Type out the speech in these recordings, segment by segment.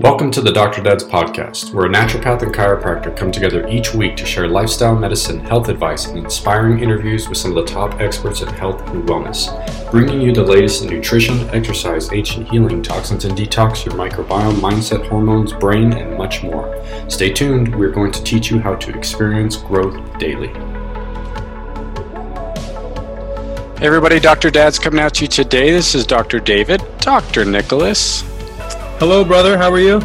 Welcome to the Dr. Dad's podcast, where a naturopath and chiropractor come together each week to share lifestyle medicine, health advice, and inspiring interviews with some of the top experts in health and wellness, bringing you the latest in nutrition, exercise, ancient healing, toxins and detox, your microbiome, mindset, hormones, brain, and much more. Stay tuned, we're going to teach you how to experience growth daily. Hey everybody, Dr. Dad's coming to you today. This is Dr. David, Dr. Nicholas. Hello, brother. How are you?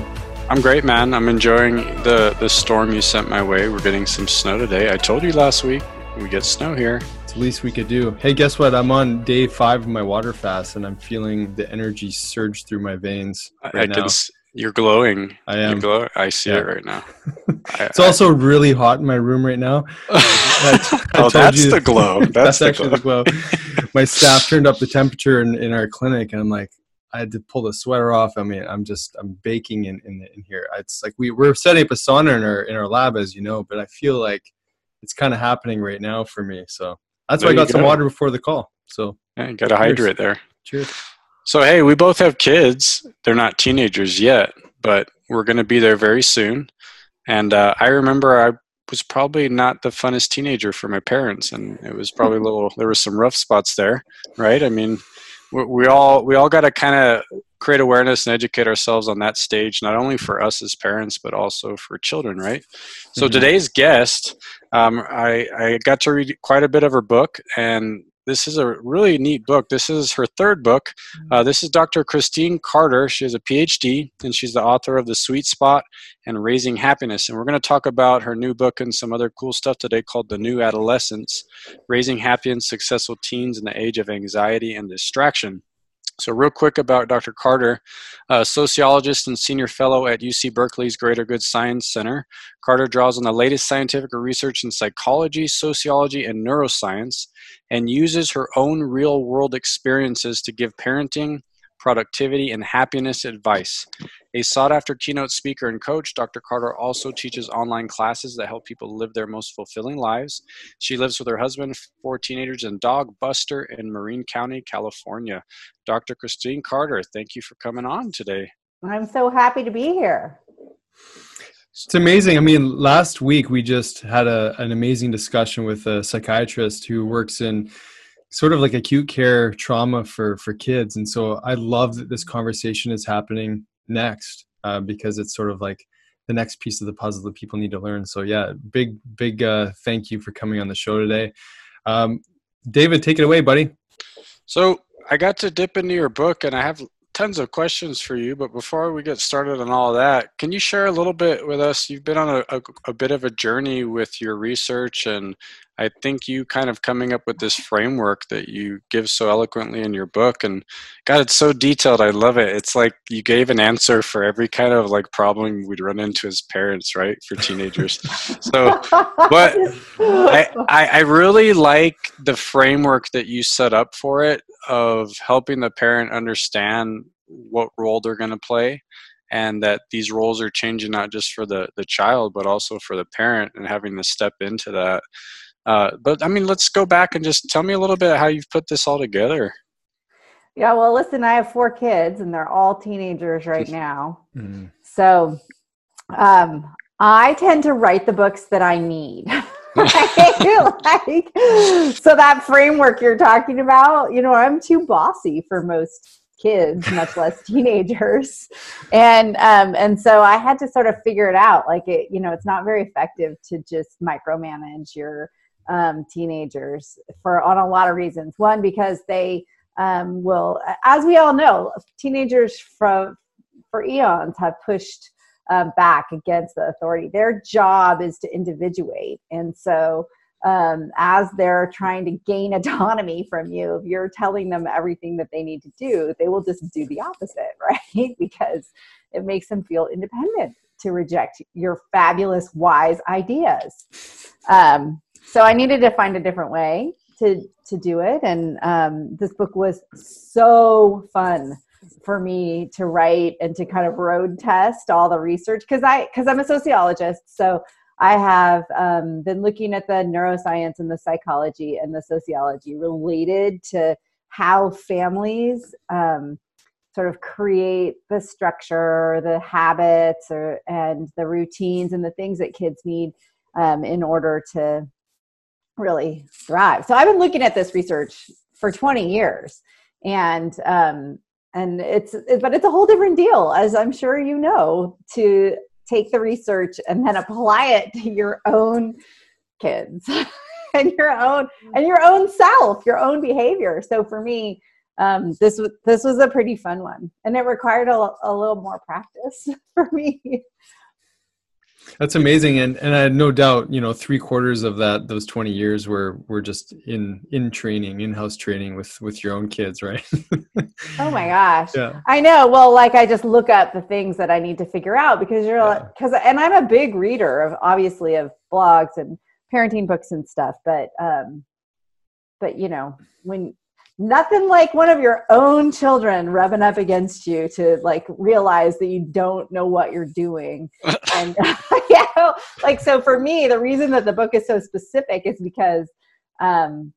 I'm great, man. I'm enjoying the the storm you sent my way. We're getting some snow today. I told you last week we get snow here. It's the least we could do. Hey, guess what? I'm on day five of my water fast, and I'm feeling the energy surge through my veins. Right I, can. You're glowing. I am. Glow- I see yeah. it right now. it's I, also really hot in my room right now. oh, that's you, the glow. That's, that's the actually glow. the glow. my staff turned up the temperature in, in our clinic, and I'm like, I had to pull the sweater off. I mean, I'm just I'm baking in in, in here. It's like we we're setting up a sauna in our in our lab, as you know, but I feel like it's kind of happening right now for me. So that's there why I got go. some water before the call. So yeah, you got to hydrate there. Cheers. So hey, we both have kids. They're not teenagers yet, but we're going to be there very soon. And uh, I remember I was probably not the funnest teenager for my parents, and it was probably a little. There were some rough spots there, right? I mean, we all we all got to kind of create awareness and educate ourselves on that stage not only for us as parents but also for children right so mm-hmm. today's guest um, I, I got to read quite a bit of her book and this is a really neat book. This is her third book. Uh, mm-hmm. this is Dr. Christine Carter. She has a PhD, and she's the author of The Sweet Spot and Raising Happiness. And we're going to talk about her new book and some other cool stuff today called The New Adolescence Raising Happy and Successful Teens in the Age of Anxiety and Distraction. So, real quick about Dr. Carter, a sociologist and senior fellow at UC Berkeley's Greater Good Science Center. Carter draws on the latest scientific research in psychology, sociology, and neuroscience and uses her own real world experiences to give parenting, productivity, and happiness advice. A sought after keynote speaker and coach, Dr. Carter also teaches online classes that help people live their most fulfilling lives. She lives with her husband, four teenagers, and dog Buster in Marin County, California. Dr. Christine Carter, thank you for coming on today. I'm so happy to be here. It's amazing. I mean, last week we just had a, an amazing discussion with a psychiatrist who works in sort of like acute care trauma for for kids and so i love that this conversation is happening next uh, because it's sort of like the next piece of the puzzle that people need to learn. So yeah big big uh, thank you for coming on the show today. Um, david take it away buddy. So i got to dip into your book and i have tons of questions for you, but before we get started on all that, can you share a little bit with us? You've been on a, a, a, bit of a journey with your research, and I think you kind of coming up with this framework that you give so eloquently in your book. And God, it's so detailed. I love it. It's like you gave an answer for every kind of like problem we'd run into as parents, right? For teenagers. so, but I, I, I really like the framework that you set up for it of helping the parent understand what role they're going to play and that these roles are changing not just for the, the child but also for the parent and having to step into that uh, but i mean let's go back and just tell me a little bit how you've put this all together yeah well listen i have four kids and they're all teenagers right now mm. so um, i tend to write the books that i need like, so that framework you're talking about, you know, I'm too bossy for most kids, much less teenagers. And um, and so I had to sort of figure it out. Like it, you know, it's not very effective to just micromanage your um, teenagers for on a lot of reasons. One, because they um, will, as we all know, teenagers from for eons have pushed uh, back against the authority. Their job is to individuate. And so, um, as they're trying to gain autonomy from you, if you're telling them everything that they need to do, they will just do the opposite, right? because it makes them feel independent to reject your fabulous, wise ideas. Um, so I needed to find a different way to to do it, and um, this book was so fun for me to write and to kind of road test all the research because I because I'm a sociologist, so I have um, been looking at the neuroscience and the psychology and the sociology related to how families um, sort of create the structure, the habits, or and the routines and the things that kids need um, in order to really thrive. So I've been looking at this research for 20 years, and um, and it's but it's a whole different deal, as I'm sure you know, to take the research and then apply it to your own kids and your own and your own self, your own behavior. So for me, um, this was this was a pretty fun one, and it required a, a little more practice for me. That's amazing, and and I had no doubt, you know, three quarters of that those twenty years were were just in in training, in house training with with your own kids, right? oh my gosh, yeah, I know. Well, like I just look up the things that I need to figure out because you're Yeah. because and I'm a big reader of obviously of blogs and parenting books and stuff, but um, but you know when nothing like one of your own children rubbing up against you to like realize that you don't know what you're doing. And yeah like so for me the reason that the book is so specific is because um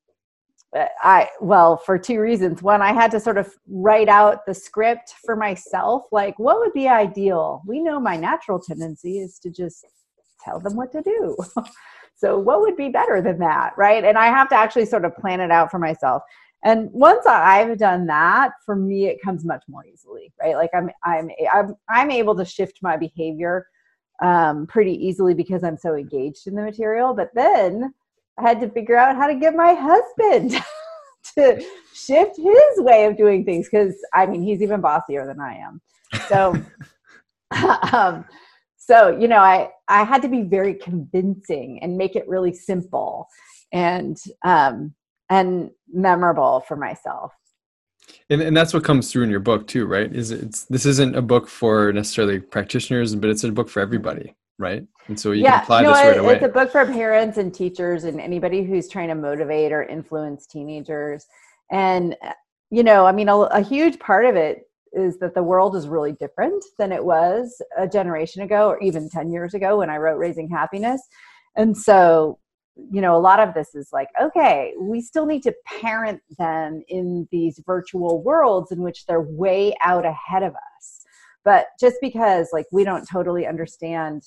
i well for two reasons. One i had to sort of write out the script for myself. Like what would be ideal? We know my natural tendency is to just tell them what to do. So what would be better than that right? And i have to actually sort of plan it out for myself and once i've done that for me it comes much more easily right? Like i'm i'm i'm, I'm able to shift my behavior um, pretty easily because i'm so engaged in the material. But then i had to figure out how to get my husband to shift his way of doing things because i mean he's even bossier than i am. So um, so you know i i had to be very convincing and make it really simple. And um and memorable for myself and and that's what comes through in your book too, right? Is it's this isn't a book for necessarily practitioners, but it's a book for everybody, right? And so you can apply no, this right it- away. it's a book for parents and teachers and anybody who's trying to motivate or influence teenagers and uh, you know i mean a, a huge part of it is that the world is really different than it was a generation ago or even 10 years ago when i wrote raising happiness and so you know a lot of this is like okay we still need to parent them in these virtual worlds in which they're way out ahead of us but just because like we don't totally understand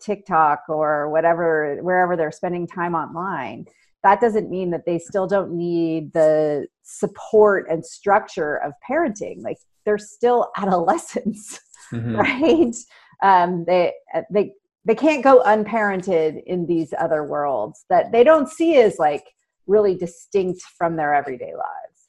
TikTok or whatever, wherever they're spending time online, that doesn't mean that they still don't need the support and structure of parenting. Like they're still adolescents, Mhm. right? Um, they they they can't go unparented in these other worlds that they don't see as like really distinct from their everyday lives.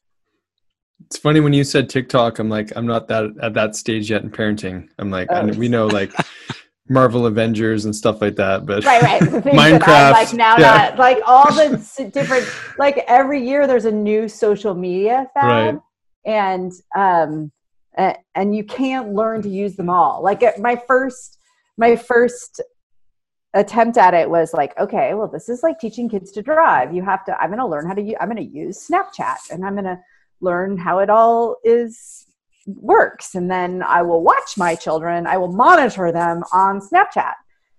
It's funny when you said TikTok. I'm like, I'm not that at that stage yet in parenting. I'm like, Oh. we know like Marvel Avengers and stuff like that, but right right the things that i'm Minecraft, like now yeah. not like all the different like every year there's a new social media fad Right. and um and you can't learn to use them all like at my first my first attempt at it was like okay well this is like teaching kids to drive. You have to i'm going to learn how to use i'm going to use snapchat and i'm going to learn how it all is works. And then i will watch my children i will monitor them on snapchat.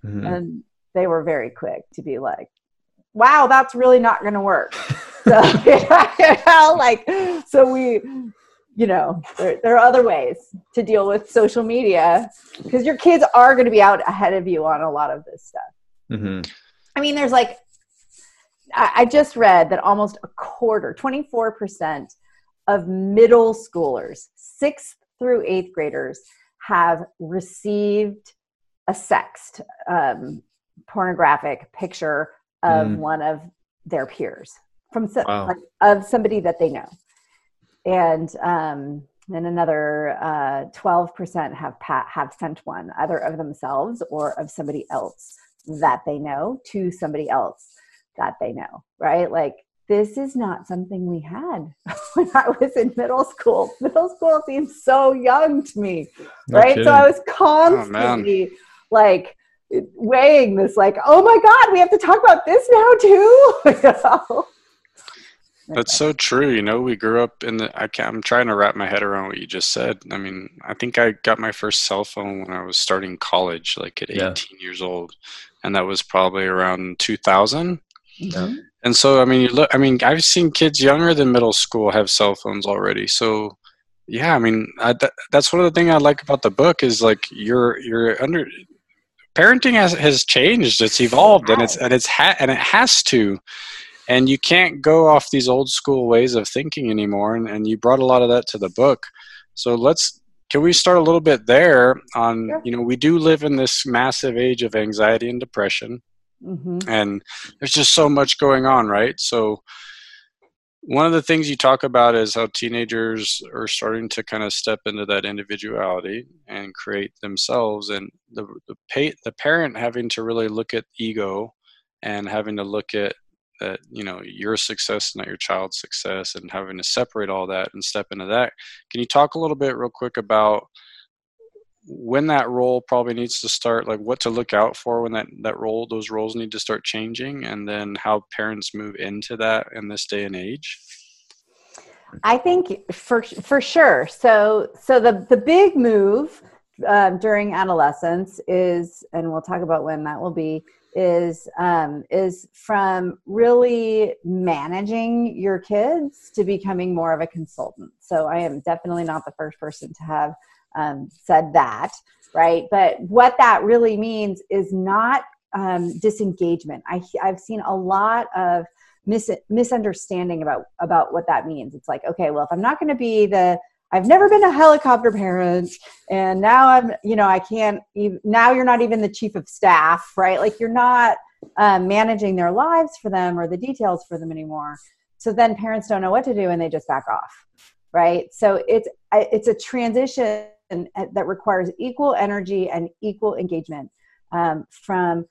Mhm. and they were very quick to be like wow that's really not going to work. So you know, like so we you know there, there are other ways to deal with social media because your kids are going to be out ahead of you on a lot of this stuff Mhm. i mean there's like i, I just read that almost a quarter 24% of middle schoolers sixth through eighth graders have received a sexted um, pornographic picture of Mm. one of their peers from some, Wow. like, of somebody that they know and um, and another uh, 12% have have sent one either of themselves or of somebody else that they know to somebody else that they know right? Like this is not something we had when i was in middle school. Middle school seems so young to me No right? So i was constantly like weighing this like oh my god we have to talk about this now too? You know? That's so true. You know, we grew up in the. I can't, I'm trying to wrap my head around what you just said. I mean, I think I got my first cell phone when I was starting college, like at Yeah. 18 years old, and that was probably around 2000. Mhm. And so, I mean, you look. I mean, I've seen kids younger than middle school have cell phones already. So, yeah, I mean, I, th- that's one of the things I like about the book is like you're you're under parenting has has changed. It's evolved, and it's and it's ha- and it has to. And you can't go off these old school ways of thinking anymore. And, and you brought a lot of that to the book. So let's can we start a little bit there on sure. you know we do live in this massive age of anxiety and depression mm-hmm. and there's just so much going on right so one of the things you talk about is how teenagers are starting to kind of step into that individuality and create themselves and the the, pay, the parent having to really look at ego and having to look at that you know your success not your child's success and having to separate all that and step into that. Can you talk a little bit real quick about when that role probably needs to start like what to look out for when that that role those roles need to start changing and then how parents move into that in this day and age? I think for for sure. So so the the big move um, during adolescence is and we'll talk about when that will be is um, is from really managing your kids to becoming more of a consultant so i am definitely not the first person to have um, said that, right? But what that really means is not um, disengagement. I, I've seen a lot of mis- misunderstanding about about what that means. It's like, okay, well, if I'm not going to be the I've never been a helicopter parent, and now I'm, you know, I can't. Even, now you're not even the chief of staff, right? Like you're not um, managing their lives for them or the details for them anymore. So then parents don't know what to do, and they just back off, right? So it's it's a transition that requires equal energy and equal engagement um, from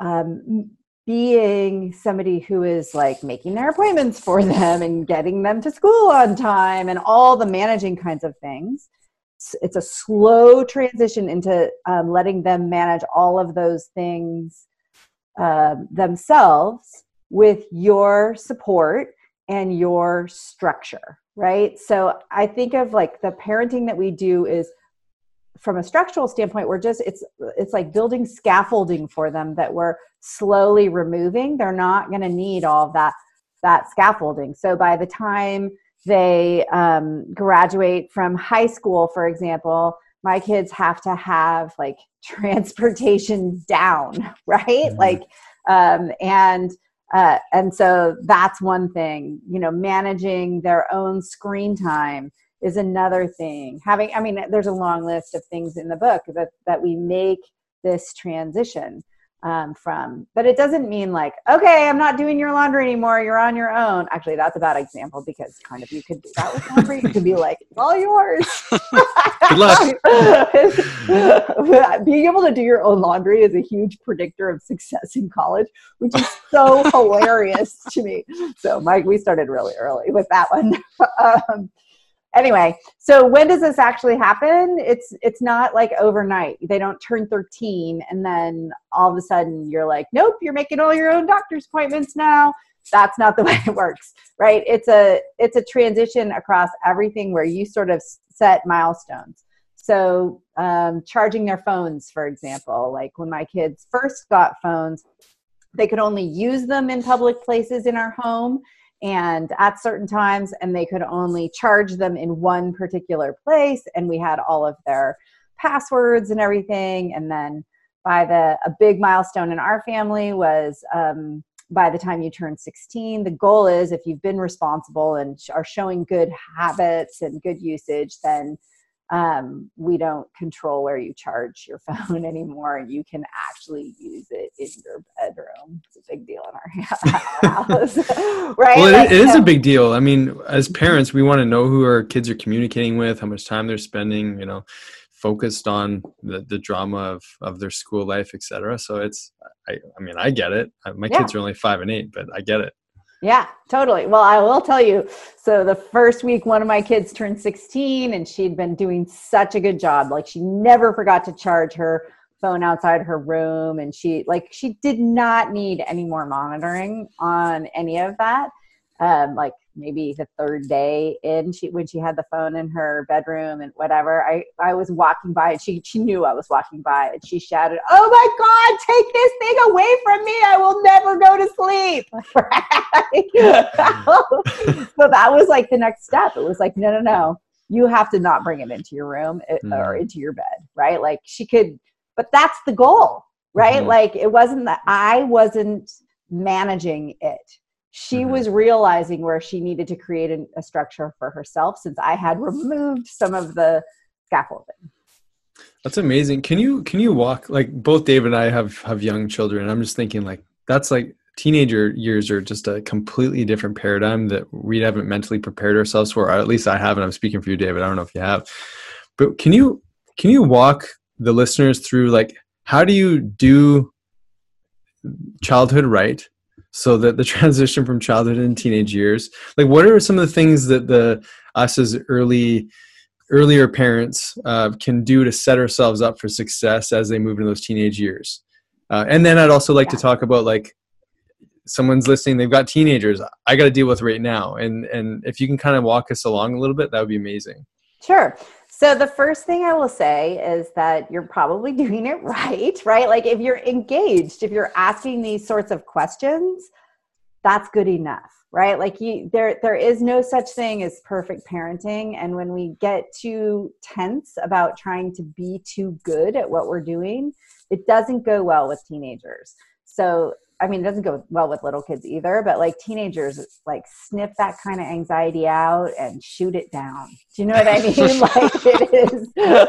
um, being somebody who is like making their appointments for them and getting them to school on time and all the managing kinds of things it's a slow transition into um, letting them manage all of those things uh, themselves with your support and your structure right? So i think of like the parenting that we do is from a structural standpoint we're just it's it's like building scaffolding for them that we're slowly removing. They're not going to need all of that that scaffolding. So by the time they um, graduate from high school for example my kids have to have like transportation down right? Mm-hmm. like um, and uh, and so that's one thing you know managing their own screen time is another thing. Having i mean there's a long list of things in the book that that we make this transition um, from but it doesn't mean like okay i'm not doing your laundry anymore you're on your own. Actually that's a bad example because kind of you could do that with laundry. You could be like it's all yours. Good luck. Being able to do your own laundry is a huge predictor of success in college which is so hilarious to me. So mike we started really early with that one. Um, anyway so when does this actually happen? It's it's not like overnight. They don't turn 13 and then all of a sudden you're like nope you're making all your own doctor's appointments now. That's not the way it works right? It's a it's a transition across everything where you sort of set milestones. So um, charging their phones for example like when my kids first got phones they could only use them in public places in our home and at certain times and they could only charge them in one particular place and we had all of their passwords and everything. And then by the a big milestone in our family was um, by the time you turn 16 the goal is if you've been responsible and are showing good habits and good usage then um, we don't control where you charge your phone anymore. You can actually use it in your bedroom. It's a big deal in our house right? Well like, it is a big deal. I mean as parents we want to know who our kids are communicating with how much time they're spending you know focused on the, the drama of, of their school life etc so it's I, I mean i get it. My yeah. kids are only five and eight but i get it yeah, totally. Well, I will tell you. So the first week, one of my kids turned 16, and she'd been doing such a good job. Like she never forgot to charge her phone outside her room, and she like she did not need any more monitoring on any of that um, like maybe the third day in she when she had the phone in her bedroom and whatever i i was walking by and she she knew i was walking by and she shouted oh my god take this thing away from me i will never go to sleep so that was like the next step it was like no no no you have to not bring it into your room eh, Mm. or into your bed, right? Like she could, but that's the goal, right? Mhm. Like it wasn't that I wasn't managing it. She Mhm. was realizing where she needed to create an, a structure for herself since I had removed some of the scaffolding. That's amazing. Can you can you walk like both David and I have have young children. I'm just thinking like that's like teenager years are just a completely different paradigm that we haven't mentally prepared ourselves for. Or at least I haven't. I'm speaking for you, David. I don't know if you have. But can you can you walk the listeners through like how do you do childhood right so that the transition from childhood and teenage years like what are some of the things that the us as early earlier parents uh, can do to set ourselves up for success as they move into those teenage years. Uh, and then I'd also like to talk about like someone's listening, they've got teenagers I got to deal with right now. And, and if you can kind of walk us along a little bit, that would be amazing. Sure. So the first thing I will say is that you're probably doing it right, right? Like if you're engaged, if you're asking these sorts of questions, that's good enough, right? Like you there there is no such thing as perfect parenting and when we get too tense about trying to be too good at what we're doing, it doesn't go well with teenagers. So I mean, it doesn't go well with little kids either, but like teenagers, like sniff that kind of anxiety out and shoot it down. Do you know what I mean? like it is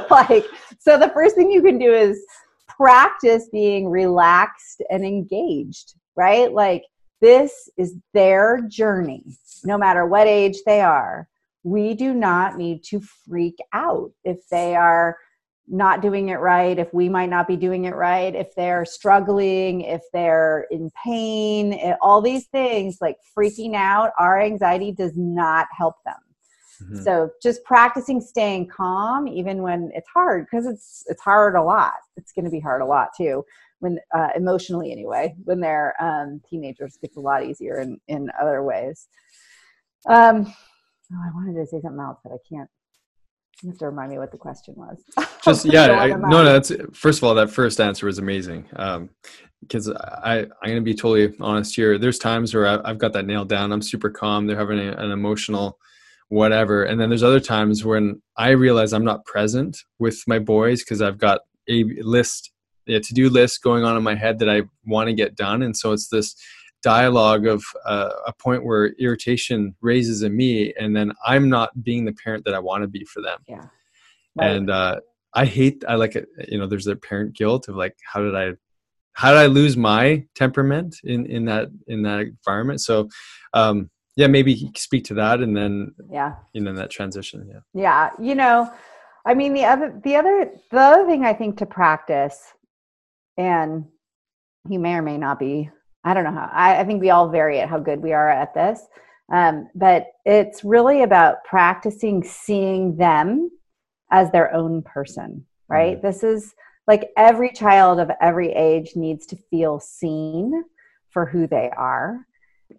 like, so the first thing you can do is practice being relaxed and engaged, right? Like this is their journey, no matter what age they are. We do not need to freak out if they are not doing it right, if we might not be doing it right, if they're struggling, if they're in pain, it- all these things like freaking out, our anxiety does not help them. Mhm. So just practicing staying calm even when it's hard because it's it's hard a lot. It's going to be hard a lot too when uh, emotionally anyway. When they're um, teenagers, gets a lot easier in in other ways. Um, oh, I wanted to say something else, but I can't. You have to remind me what the question was. Just, yeah, I, no, no, that's, first of all, that first answer was amazing. Um, because I, I'm going to be totally honest here. There's times where I, I've got that nailed down. I'm super calm. They're having a, an emotional whatever. And then there's other times when I realize I'm not present with my boys because I've got a list, a to do list going on in my head that I want to get done. And so it's this dialogue of uh, a point where irritation raises in me, and then I'm not being the parent that I want to be for them. yeah. Right. And uh, I hate, I like it, you know, there's the parent guilt of like, how did I, how did I lose my temperament in, in that, in that environment? So, um, yeah, maybe speak to that and then, yeah. you know, that transition. Yeah. Yeah, you know, I mean the other the other the other thing I think to practice, and you may or may not be. I don't know how. I, I think we all vary at how good we are at this, um, but it's really about practicing seeing them as their own person. Right. This is like every child of every age needs to feel seen for who they are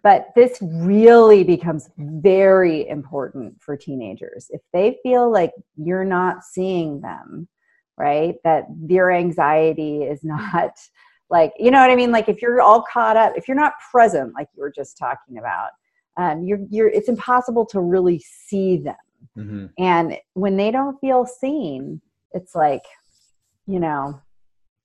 but this really becomes very important for teenagers if they feel like you're not seeing them right that their anxiety is not like you know what i mean? Like if you're all caught up if you're not present like you were just talking about um, you're you're it's impossible to really see them. Hmm and when they don't feel seen it's like you know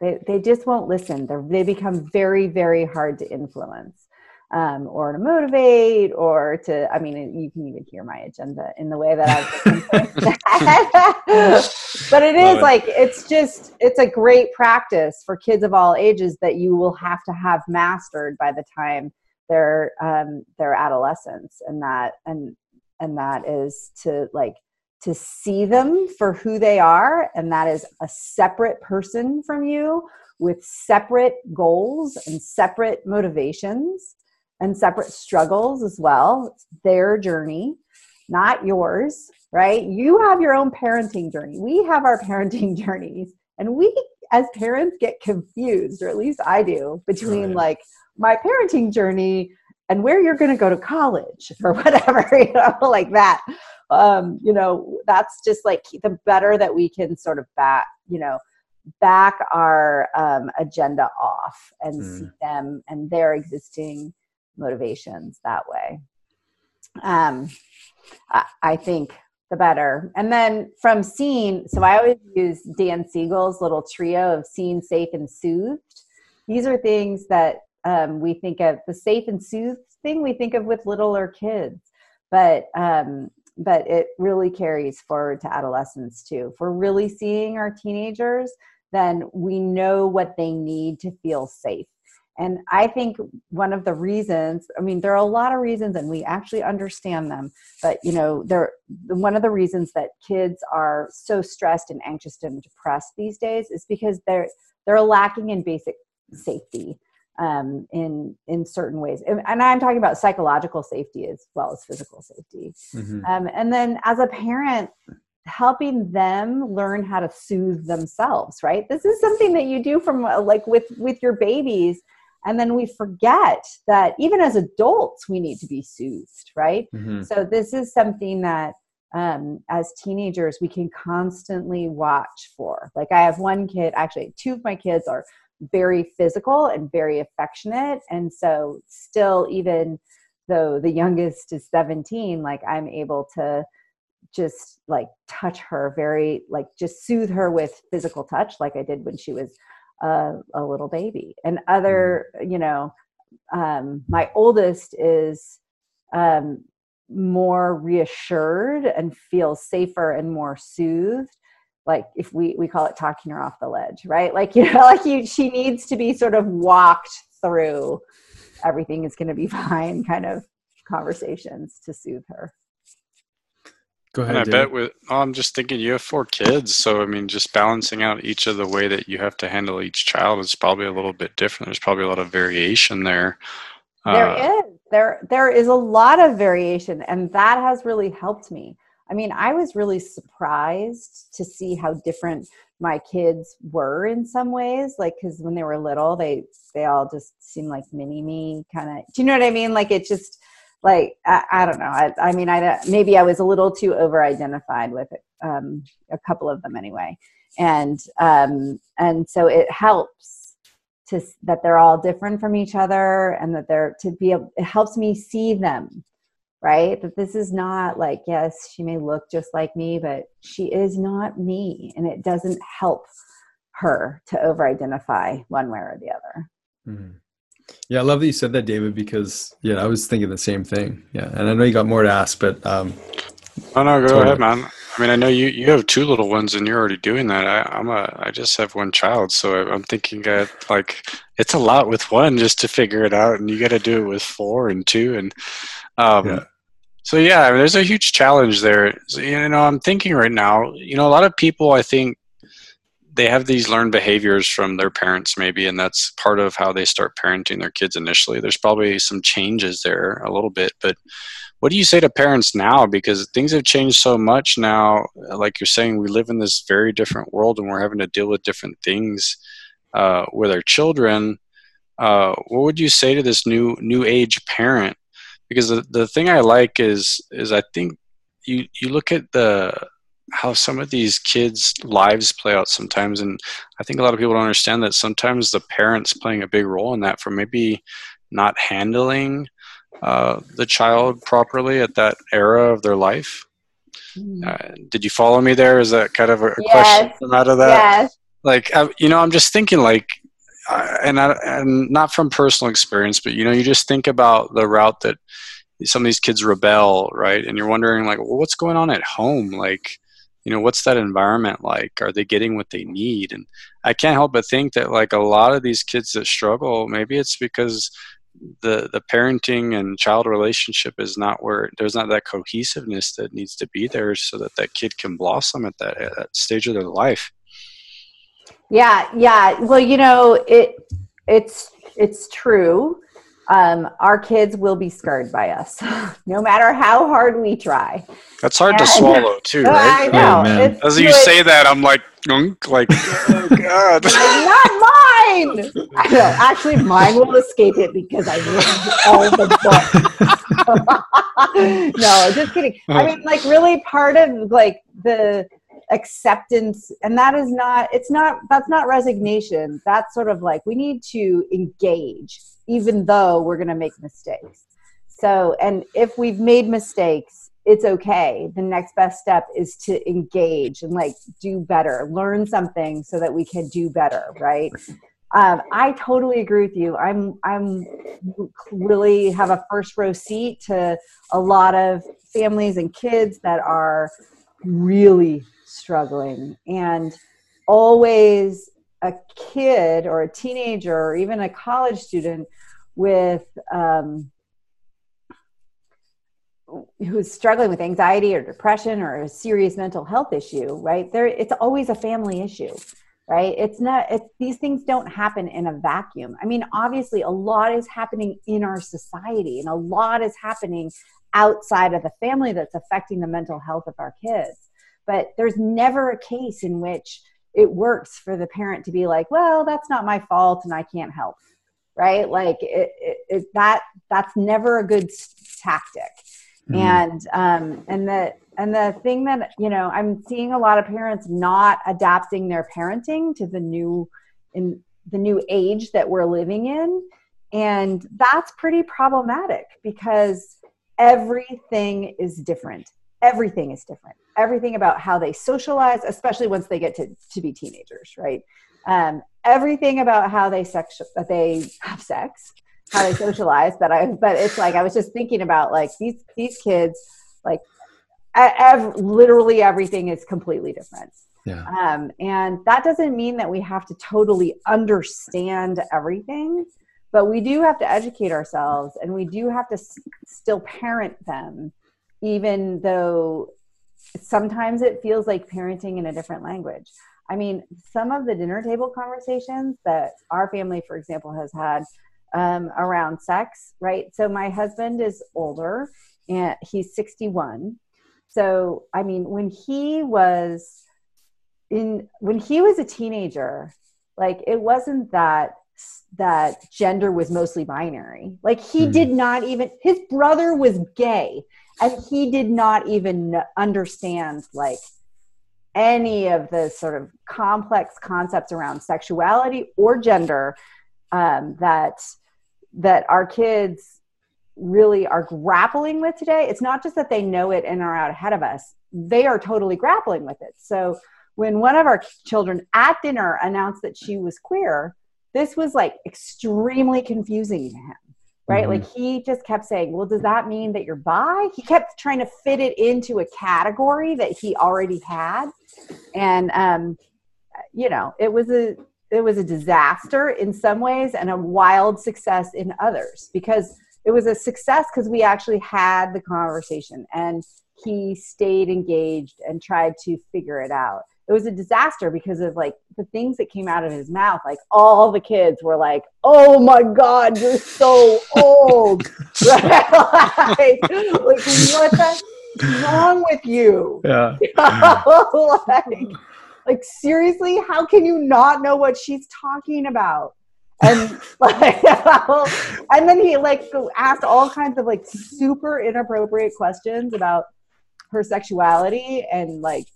they, they just won't listen. They're, they become very very hard to influence um, or to motivate or to i mean you can even hear my agenda in the way that i've but it Love is it. like it's just it's a great practice for kids of all ages that you will have to have mastered by the time they're um, they're adolescents. And that and and that is to like to see them for who they are. And that is a separate person from you with separate goals and separate motivations and separate struggles as well it's their journey not yours right you have your own parenting journey we have our parenting journeys and we as parents get confused or at least i do between Right. like my parenting journey and where you're going to go to college or whatever you know like that um you know that's just like the better that we can sort of back you know back our um, agenda off and Hmm. see them and their existing motivations that way um I, I think the better. And then from seeing, so I always use Dan Siegel's little trio of seen, safe, and soothed. These are things that um, we think of the safe and soothed thing we think of with littler kids, but um, but it really carries forward to adolescence too. If we're really seeing our teenagers, then we know what they need to feel safe. And I think one of the reasons, I mean, there are a lot of reasons, and we actually understand them. But you know, there one of the reasons that kids are so stressed and anxious and depressed these days is because they're they're lacking in basic safety um, in in certain ways, and, and, I'm talking about psychological safety as well as physical safety. Mm-hmm. Um, and then as a parent, helping them learn how to soothe themselves. Right, this is something that you do from like with with your babies and then we forget that even as adults we need to be soothed right? Mm-hmm. so this is something that um, as teenagers we can constantly watch for. Like i have one kid actually two of my kids are very physical and very affectionate. And so still even though the youngest is 17 like i'm able to just like touch her very like just soothe her with physical touch like i did when she was a, a little baby. And other mm. you know um, my oldest is um, more reassured and feels safer and more soothed. Like if we we call it talking her off the ledge right? Like you know like you she needs to be sort of walked through. Everything is going to be fine kind of conversations to soothe her Go ahead. And I bet with oh, I'm just thinking you have four kids, so I mean, just balancing out each of the way that you have to handle each child is probably a little bit different. There's probably a lot of variation there. There uh, is there there is a lot of variation, and that has really helped me. I mean, I was really surprised to see how different my kids were in some ways. Like, because when they were little, they they all just seemed like mini me, kind of. Do you know what I mean? Like, it just like I, I don't know. I, I, mean, I maybe I was a little too over identified with it, um, a couple of them anyway, and um, and so it helps to that they're all different from each other, and that they're to be. Able, it helps me see them, right? That this is not like yes, she may look just like me, but she is not me, and it doesn't help her to over identify one way or the other. Mm-hmm. Yeah, I love that you said that, David, because yeah, I was thinking the same thing. Yeah, and I know you got more to ask, but um, oh no, go totally. ahead, man. I mean, I know you you have two little ones, and you're already doing that. I, I'm a I just have one child, so I'm thinking that like it's a lot with one just to figure it out, and you got to do it with four and two, and um, yeah. so yeah, I mean, there's a huge challenge there. So, you know, I'm thinking right now, you know, a lot of people I think they have these learned behaviors from their parents maybe and that's part of how they start parenting their kids initially. There's probably some changes there a little bit but what do you say to parents now? Because things have changed so much now like you're saying we live in this very different world and we're having to deal with different things uh, with our children. Uh, what would you say to this new new age parent? Because the, the thing i like is is i think you you look at the how some of these kids' lives play out sometimes. And I think a lot of people don't understand that sometimes the parents playing a big role in that for maybe not handling uh, the child properly at that era of their life. Mm. Uh, did you follow me there? Is that kind of a, a yes. question out of that? Yes. Like, I, you know, I'm just thinking like, uh, and I, and not from personal experience, but you know, you just think about the route that some of these kids rebel, right? And you're wondering like, well, what's going on at home? Like, you know what's that environment like? Are they getting what they need? And i can't help but think that like a lot of these kids that struggle maybe it's because the the parenting and child relationship is not where there's not that cohesiveness that needs to be there so that that kid can blossom at that, at that stage of their life. Yeah yeah. Well you know it it's it's true um, our kids will be scarred by us, no matter how hard we try. That's hard and, to swallow, too, right? I know. Oh, As you say that, I'm like, like, oh god, not mine. I know. Actually, mine will escape it because I read all the books. no, just kidding. I mean, like, really, part of like the acceptance and that is not it's not that's not resignation that's sort of like we need to engage even though we're going to make mistakes so and if we've made mistakes it's okay. The next best step is to engage and like do better, learn something so that we can do better, right? Um, I totally agree with you. I'm I'm really have a first row seat to a lot of families and kids that are really struggling and always a kid or a teenager or even a college student with um, who's struggling with anxiety or depression or a serious mental health issue right? There it's always a family issue right? It's not it's these things don't happen in a vacuum. I mean obviously a lot is happening in our society and a lot is happening outside of the family that's affecting the mental health of our kids. But there's never a case in which it works for the parent to be like well that's not my fault and i can't help right? Like it, it, it that that's never a good tactic. Mm-hmm. and um and the and the thing that you know i'm seeing a lot of parents not adapting their parenting to the new in the new age that we're living in. And that's pretty problematic because everything is different everything is different. Everything about how they socialize especially once they get to, to be teenagers right? Um, everything about how they sex that they have sex how they socialize but i but it's like i was just thinking about like these these kids like ev- literally everything is completely different. Yeah. Um, and that doesn't mean that we have to totally understand everything, but we do have to educate ourselves and we do have to s- still parent them, even though sometimes it feels like parenting in a different language. I mean, some of the dinner table conversations that our family, for example, has had um, around sex, right? So my husband is older and he's 61. So, I mean, when he was in, when he was a teenager, like it wasn't that that gender was mostly binary. Like he mm. did not even his brother was gay and he did not even understand like any of the sort of complex concepts around sexuality or gender um, that that our kids really are grappling with today. It's not just that they know it and are out ahead of us. They are totally grappling with it. So when one of our children at dinner announced that she was queer this was like extremely confusing to him right? Mm-hmm. Like he just kept saying, "Well, does that mean that you're bi?" He kept trying to fit it into a category that he already had, and um, you know, it was a it was a disaster in some ways and a wild success in others because it was a success because we actually had the conversation and he stayed engaged and tried to figure it out it was a disaster because of like the things that came out of his mouth. Like all the kids were like, "Oh my god, you're so old!" like, like, what's wrong with you? Yeah. like, like seriously, how can you not know what she's talking about? and like and then he like asked all kinds of like super inappropriate questions about her sexuality and like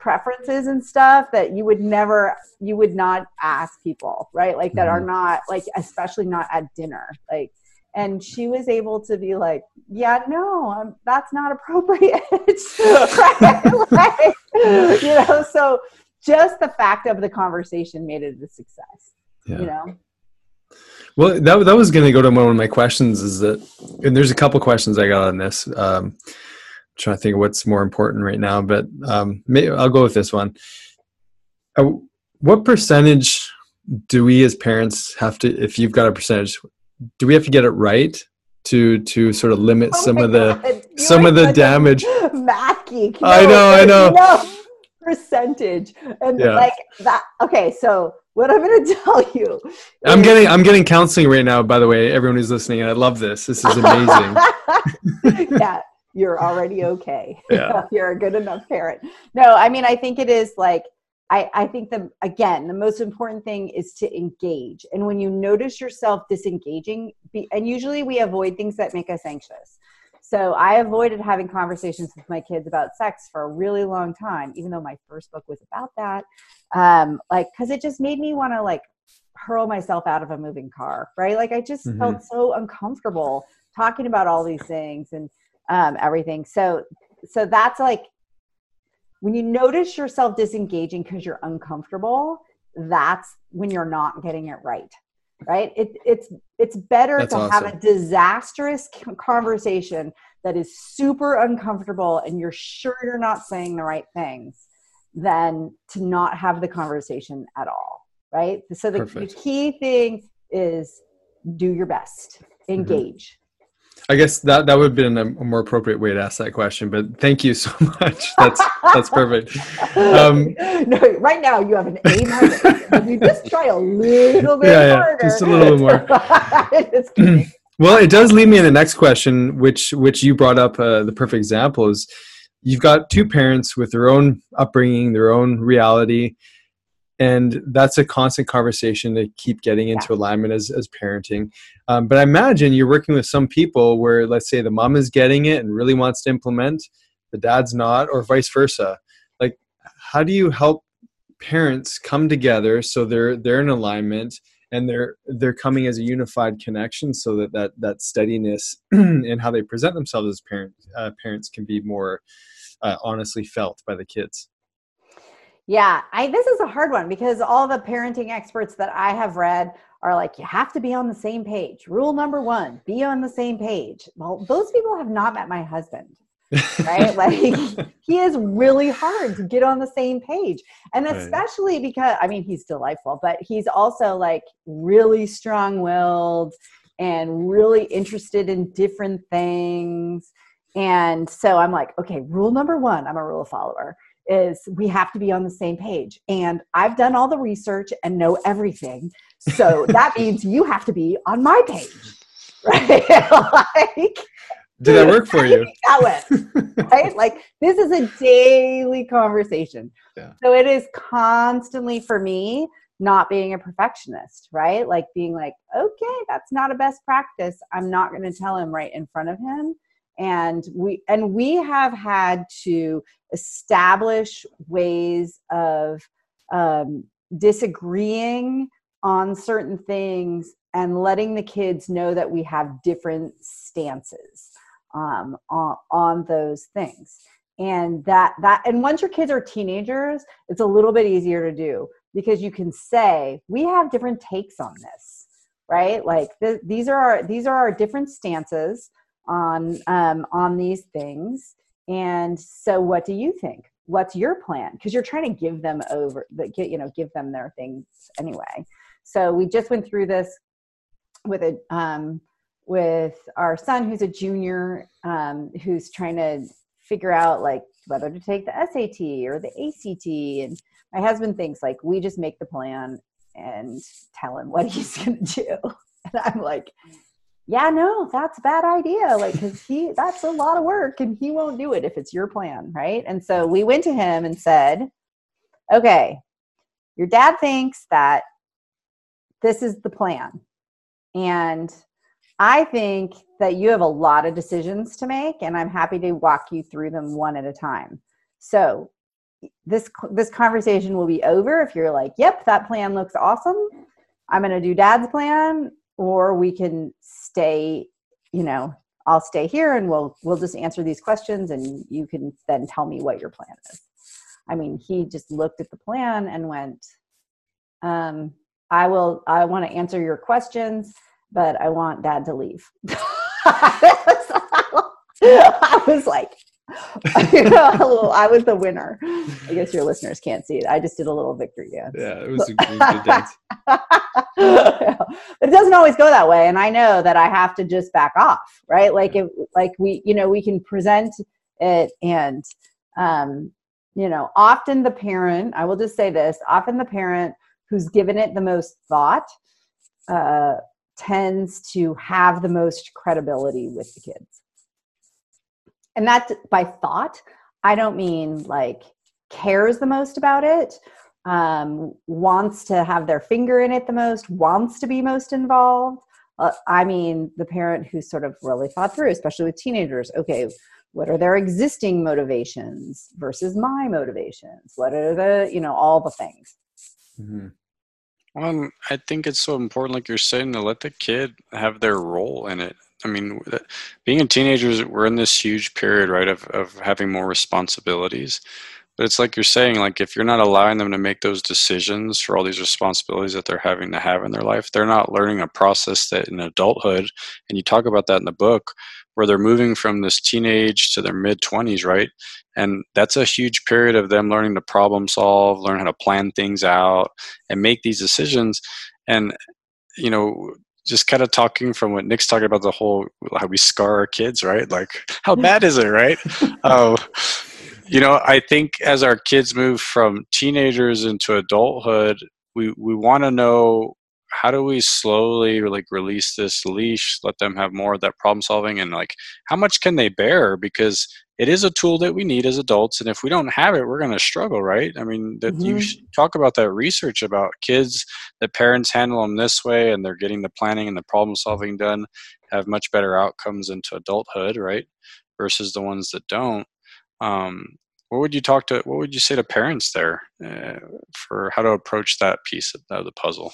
preferences and stuff that you would never you would not ask people right like that are mm-hmm. not like especially not at dinner like and she was able to be like yeah no I'm, that's not appropriate like, you know so just the fact of the conversation made it a success yeah. you know well that, that was going to go to one of my questions is that and there's a couple questions i got on this um, trying to think of what's more important right now, but um, maybe I'll go with this one. Uh, what percentage do we as parents have to, if you've got a percentage, do we have to get it right to to sort of limit oh some of the some of the damage? Math geek. I know, I know. No percentage and yeah. like that. Okay, so what I'm going to tell you. I'm getting I'm getting counseling right now. By the way, everyone who's listening, I love this. This is amazing. yeah, you're already okay. Yeah. you're a good enough parent. No, I mean, I think it is like, I, I think the again the most important thing is to engage and when you notice yourself disengaging be, and usually we avoid things that make us anxious so i avoided having conversations with my kids about sex for a really long time even though my first book was about that um, like because it just made me want to like hurl myself out of a moving car right like i just mm-hmm. felt so uncomfortable talking about all these things and um, everything. So, so that's like when you notice yourself disengaging because you're uncomfortable. That's when you're not getting it right right it, it's it's better That's to awesome. have a disastrous conversation that is super uncomfortable and you're sure you're not saying the right things than to not have the conversation at all right so the, the key thing is do your best Mm-hmm. engage I guess that that would have been a, more appropriate way to ask that question. But thank you so much. That's that's perfect. Um, no, right now you have an A. If you just try a little bit Yeah, yeah, harder. just a little bit more. Well, it does lead me in the next question, which which you brought up. Uh, the perfect example is you've got two parents with their own upbringing, their own reality, and that's a constant conversation to keep getting into alignment as as parenting. Um, but I imagine you're working with some people where, let's say, the mom is getting it and really wants to implement, the dad's not, or vice versa. Like, how do you help parents come together so they're they're in alignment? and they're they're coming as a unified connection so that that that steadiness and how they present themselves as parent uh, parents can be more uh, honestly felt by the kids Yeah, I this is a hard one because all the parenting experts that I have read are like you have to be on the same page. Rule number 1, be on the same page. Well, those people have not met my husband. Right? like he is really hard to get on the same page. And Right. especially because I mean he's delightful, but he's also like really strong-willed and really interested in different things. And so I'm like, okay, rule number 1, I'm a rule follower is we have to be on the same page. And I've done all the research and know everything. So that means you have to be on my page. Right? like did that work for you that went. Right? Like this is a daily conversation. Yeah. So it is constantly for me not being a perfectionist, right? Like being like, okay, that's not a best practice. I'm not going to tell him right in front of him. And we and we have had to establish ways of um, disagreeing on certain things and letting the kids know that we have different stances um, on, on those things. And that that and once your kids are teenagers it's a little bit easier to do because you can say we have different takes on this right? Like th- these are our these are our different stances on um, on these things. And so what do you think? What's your plan? Because you're trying to give them over get you know give them their things anyway. So we just went through this with a um, with our son who's a junior um, who's trying to figure out like whether to take the SAT or the ACT and my husband thinks like we just make the plan and tell him what he's going to do. And I'm like yeah no that's a bad idea like cuz he that's a lot of work and he won't do it if it's your plan right and so we went to him and said okay your dad thinks that this is the plan and I think that you have a lot of decisions to make, and I'm happy to walk you through them one at a time. So, this this conversation will be over if you're like, "Yep, that plan looks awesome. I'm going to do Dad's plan," or we can stay. You know, I'll stay here, and we'll we'll just answer these questions, and you can then tell me what your plan is. I mean, he just looked at the plan and went, um, "I will. I want to answer your questions." but I want dad to leave. I was like, little, I was the winner. I guess your listeners can't see it. I just did a little victory dance. yeah it was a, it was a good dance but it doesn't always go that way and i know that i have to just back off right like if like we you know we can present it and um you know often the parent i will just say this often the parent who's given it the most thought uh tends to have the most credibility with the kids and that by thought i don't mean like cares the most about it um, wants to have their finger in it the most, wants to be most involved. Uh, I mean, the parent who's sort of really thought through, especially with teenagers. Okay, what are their existing motivations versus my motivations? What are the, you know, all the things. hmm Well, I think it's so important, like you're saying, to let the kid have their role in it. I mean, being a teenager, we're in this huge period, right, of, of having more responsibilities. But it's like you're saying, like if you're not allowing them to make those decisions for all these responsibilities that they're having to have in their life, they're not learning a process that in adulthood, and you talk about that in the book, where they're moving from this teenage to their mid 20s, right? And that's a huge period of them learning to problem solve, learn how to plan things out, and make these decisions. And, you know, just kind of talking from what Nick's talking about the whole how we scar our kids, right? Like, how bad is it, right? uh, you know, I think as our kids move from teenagers into adulthood, we we want to know how do we slowly like release this leash let them have more of that problem solving and like how much can they bear because it is a tool that we need as adults and if we don't have it we're going to struggle right i mean that mm-hmm. you talk about that research about kids that parents handle them this way and they're getting the planning and the problem solving done have much better outcomes into adulthood right versus the ones that don't um, what would you talk to what would you say to parents there uh, for how to approach that piece of, of the puzzle?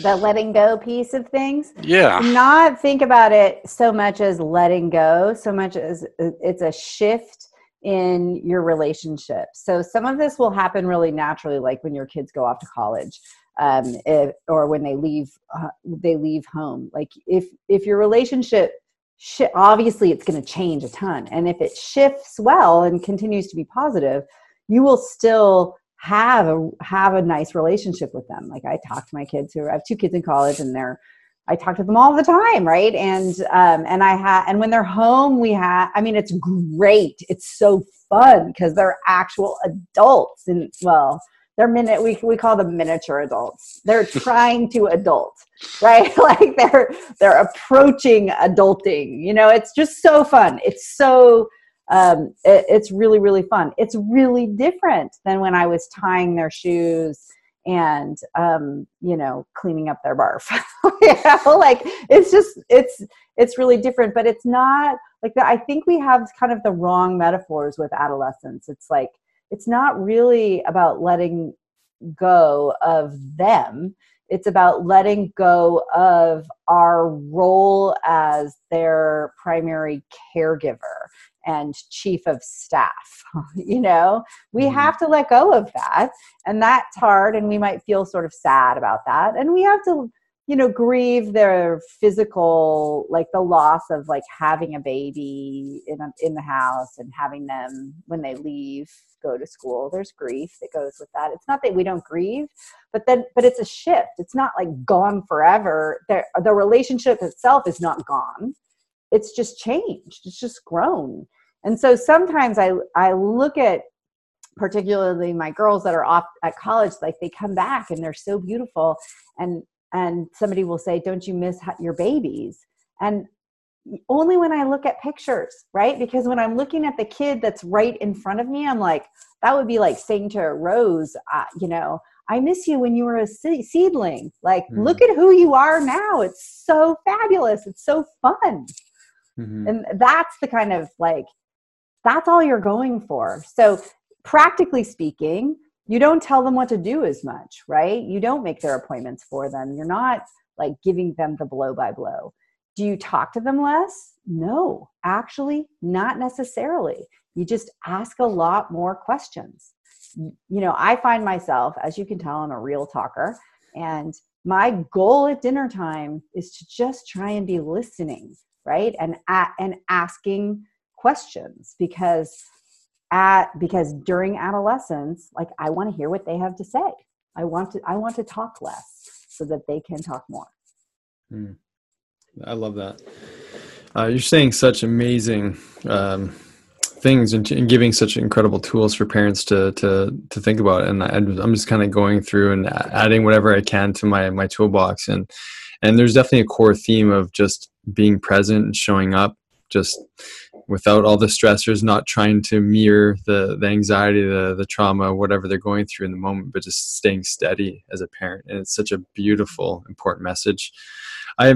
The letting go piece of things? Yeah. Not think about it so much as letting go so much as it's a shift in your relationship. So some of this will happen really naturally like when your kids go off to college um, if, or when they leave uh, they leave home. Like if if your relationship obviously it's going to change a ton and if it shifts well and continues to be positive you will still have a have a nice relationship with them like i talk to my kids who I have two kids in college and they're I talk to them all the time, right? And um, and I have and when they're home, we have. I mean, it's great. It's so fun because they're actual adults, and well, they're minute we we call them miniature adults. They're trying to adult, right? like they're they're approaching adulting. You know, it's just so fun. It's so um, it, it's really really fun. It's really different than when I was tying their shoes and um, you know cleaning up their barf. you know, like it's just it's it's really different, but it's not like the, I think we have kind of the wrong metaphors with adolescence. It's like it's not really about letting go of them it's about letting go of our role as their primary caregiver and chief of staff you know we mm-hmm. have to let go of that and that's hard and we might feel sort of sad about that and we have to you know grieve their physical like the loss of like having a baby in a, in the house and having them when they leave go to school. There's grief that goes with that. It's not that we don't grieve but then but it's a shift. It's not like gone forever. The, the relationship itself is not gone. It's just changed. It's just grown. And so sometimes i i look at particularly my girls that are off at college like they come back and they're so beautiful. And and somebody will say don't you miss your babies? And only when i look at pictures right? Because when i'm looking at the kid that's right in front of me i'm like that would be like saying to a rose uh, you know i miss you when you were a seedling. Like mm-hmm. look at who you are now. It's so fabulous. It's so fun. Mm-hmm. and that's the kind of like that's all you're going for. So practically speaking you don't tell them what to do as much, right? You don't make their appointments for them. You're not like giving them the blow by blow. Do you talk to them less? No, actually, not necessarily. You just ask a lot more questions. You know, I find myself, as you can tell, I'm a real talker. And my goal at dinner time is to just try and be listening, right? And, and asking questions because at because during adolescence like i want to hear what they have to say. I want to i want to talk less so that they can talk more. Mm. i love that. Uh, you're saying such amazing um, things and, and, giving such incredible tools for parents to to to think about. And I, i'm just kind of going through and adding whatever i can to my my toolbox. And and there's definitely a core theme of just being present and showing up just without all the stressors, not trying to mirror the, the anxiety, the, the trauma, whatever they're going through in the moment, but just staying steady as a parent. And it's such a beautiful, important message. I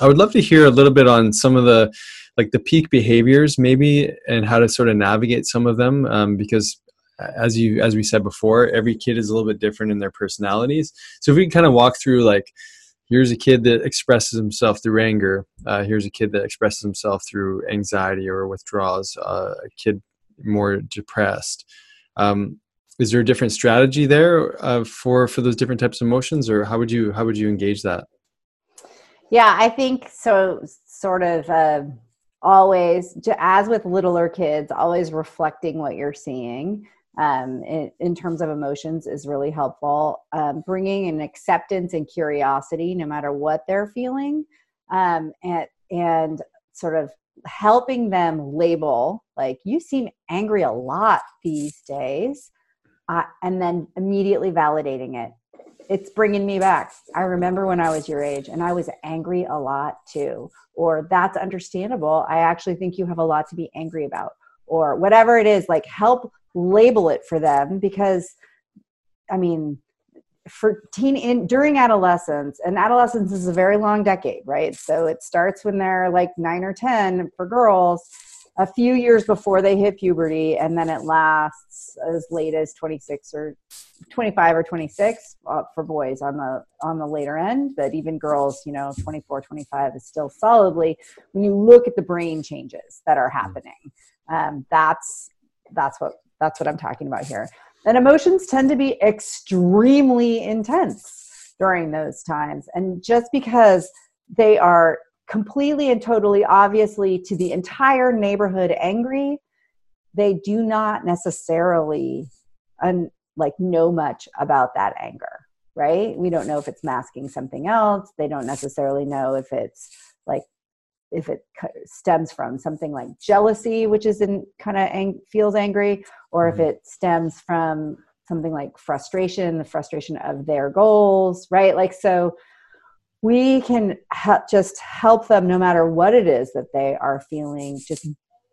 I would love to hear a little bit on some of the like the peak behaviors maybe and how to sort of navigate some of them um, because as you as we said before, every kid is a little bit different in their personalities. So if we can kind of walk through like here's a kid that expresses himself through anger. Uh, here's a kid that expresses himself through anxiety or withdrawals. Uh, a kid more depressed. Um, is there a different strategy there uh, for for those different types of emotions or how would you how would you engage that? Yeah i think so sort of uh, always as with littler kids always reflecting what you're seeing um, in, in, terms of emotions is really helpful. Um, bringing an acceptance and curiosity, no matter what they're feeling, um, and and sort of helping them label like you seem angry a lot these days, uh, and then immediately validating it. It's bringing me back. I remember when I was your age, and I was angry a lot too. Or that's understandable. I actually think you have a lot to be angry about or whatever it is like help label it for them because i mean for teen in during adolescence and adolescence is a very long decade right? So it starts when they're like 9 or 10 for girls a few years before they hit puberty and then it lasts as late as 26 or 25 or 26 uh, for boys on the on the later end. But even girls you know 24 25 is still solidly when you look at the brain changes that are happening um, that's that's what that's what I'm talking about here. And emotions tend to be extremely intense during those times. And just because they are completely and totally obviously to the entire neighborhood angry, they do not necessarily un, like know much about that anger, right? We don't know if it's masking something else. They don't necessarily know if it's like if it stems from something like jealousy which is in kind of ang- feels angry or mm-hmm. if it stems from something like frustration the frustration of their goals right like so we can ha- just help them no matter what it is that they are feeling just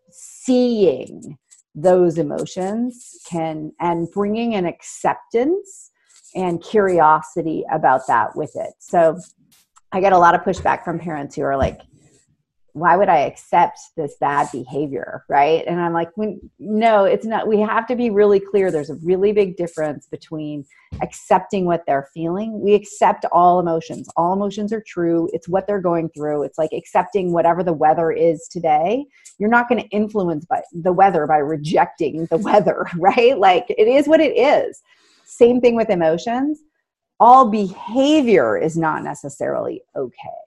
seeing those emotions can and bringing an acceptance and curiosity about that with it so i get a lot of pushback from parents who are like why would I accept this bad behavior? Right. And I'm like, no, it's not. We have to be really clear. There's a really big difference between accepting what they're feeling. We accept all emotions. All emotions are true. It's what they're going through. It's like accepting whatever the weather is today. You're not going to influence by the weather by rejecting the weather, right? Like it is what it is. Same thing with emotions. All behavior is not necessarily okay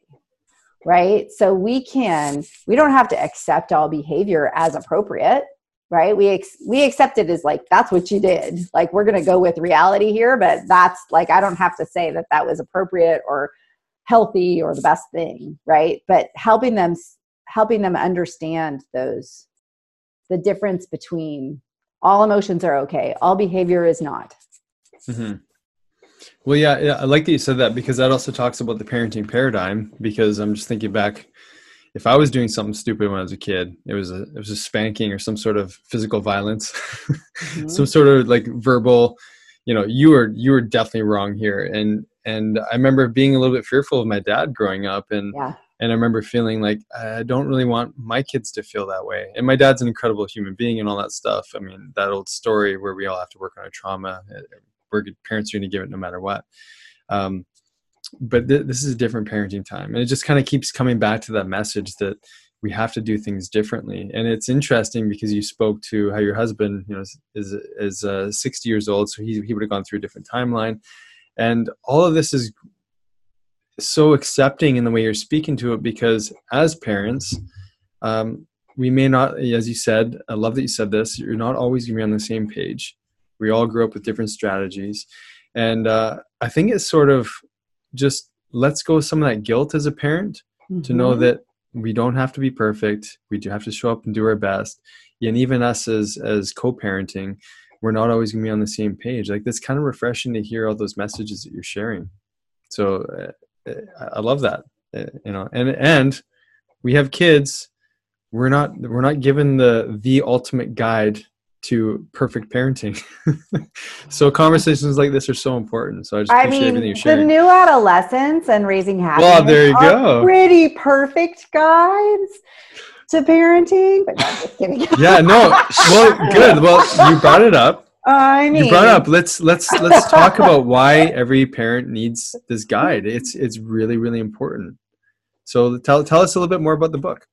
right? So we can, we don't have to accept all behavior as appropriate, right? We ex- we accept it as like that's what you did. Like we're going to go with reality here, but that's like I don't have to say that that was appropriate or healthy or the best thing, right? But helping them helping them understand those the difference between all emotions are okay, all behavior is not. Mm-hmm. Well, yeah, yeah, I like that you said that because that also talks about the parenting paradigm. Because I'm just thinking back, if I was doing something stupid when I was a kid, it was a it was a spanking or some sort of physical violence, mm-hmm. some sort of like verbal. You know, you were you were definitely wrong here, and and I remember being a little bit fearful of my dad growing up, and yeah. and I remember feeling like I don't really want my kids to feel that way. And my dad's an incredible human being and all that stuff. I mean, that old story where we all have to work on our trauma we're parents are going to give it no matter what. Um, but th- this is a different parenting time and it just kind of keeps coming back to that message that we have to do things differently. And it's interesting because you spoke to how your husband you know is is, uh, 60 years old so he, he would have gone through a different timeline. And all of this is so accepting in the way you're speaking to it because as parents um, we may not as you said i love that you said this you're not always going to be on the same page we all grew up with different strategies. And uh, I think it's sort of just let's go some of that guilt as a parent mm-hmm. to know mm-hmm. that we don't have to be perfect. We do have to show up and do our best. And even us as as co-parenting, we're not always going to be on the same page. Like that's kind of refreshing to hear all those messages that you're sharing. So uh, I love that. Uh, you know, and and we have kids. We're not we're not given the the ultimate guide to perfect parenting. so conversations like this are so important. So I just appreciate I mean, everything you're sharing. The new adolescence and raising happiness. Well, there you go. Pretty perfect guides to parenting. But no, just kidding. yeah, no. Well, good. Well, you brought it up. I mean, you brought up let's let's let's talk about why every parent needs this guide. It's it's really really important. So tell tell us a little bit more about the book.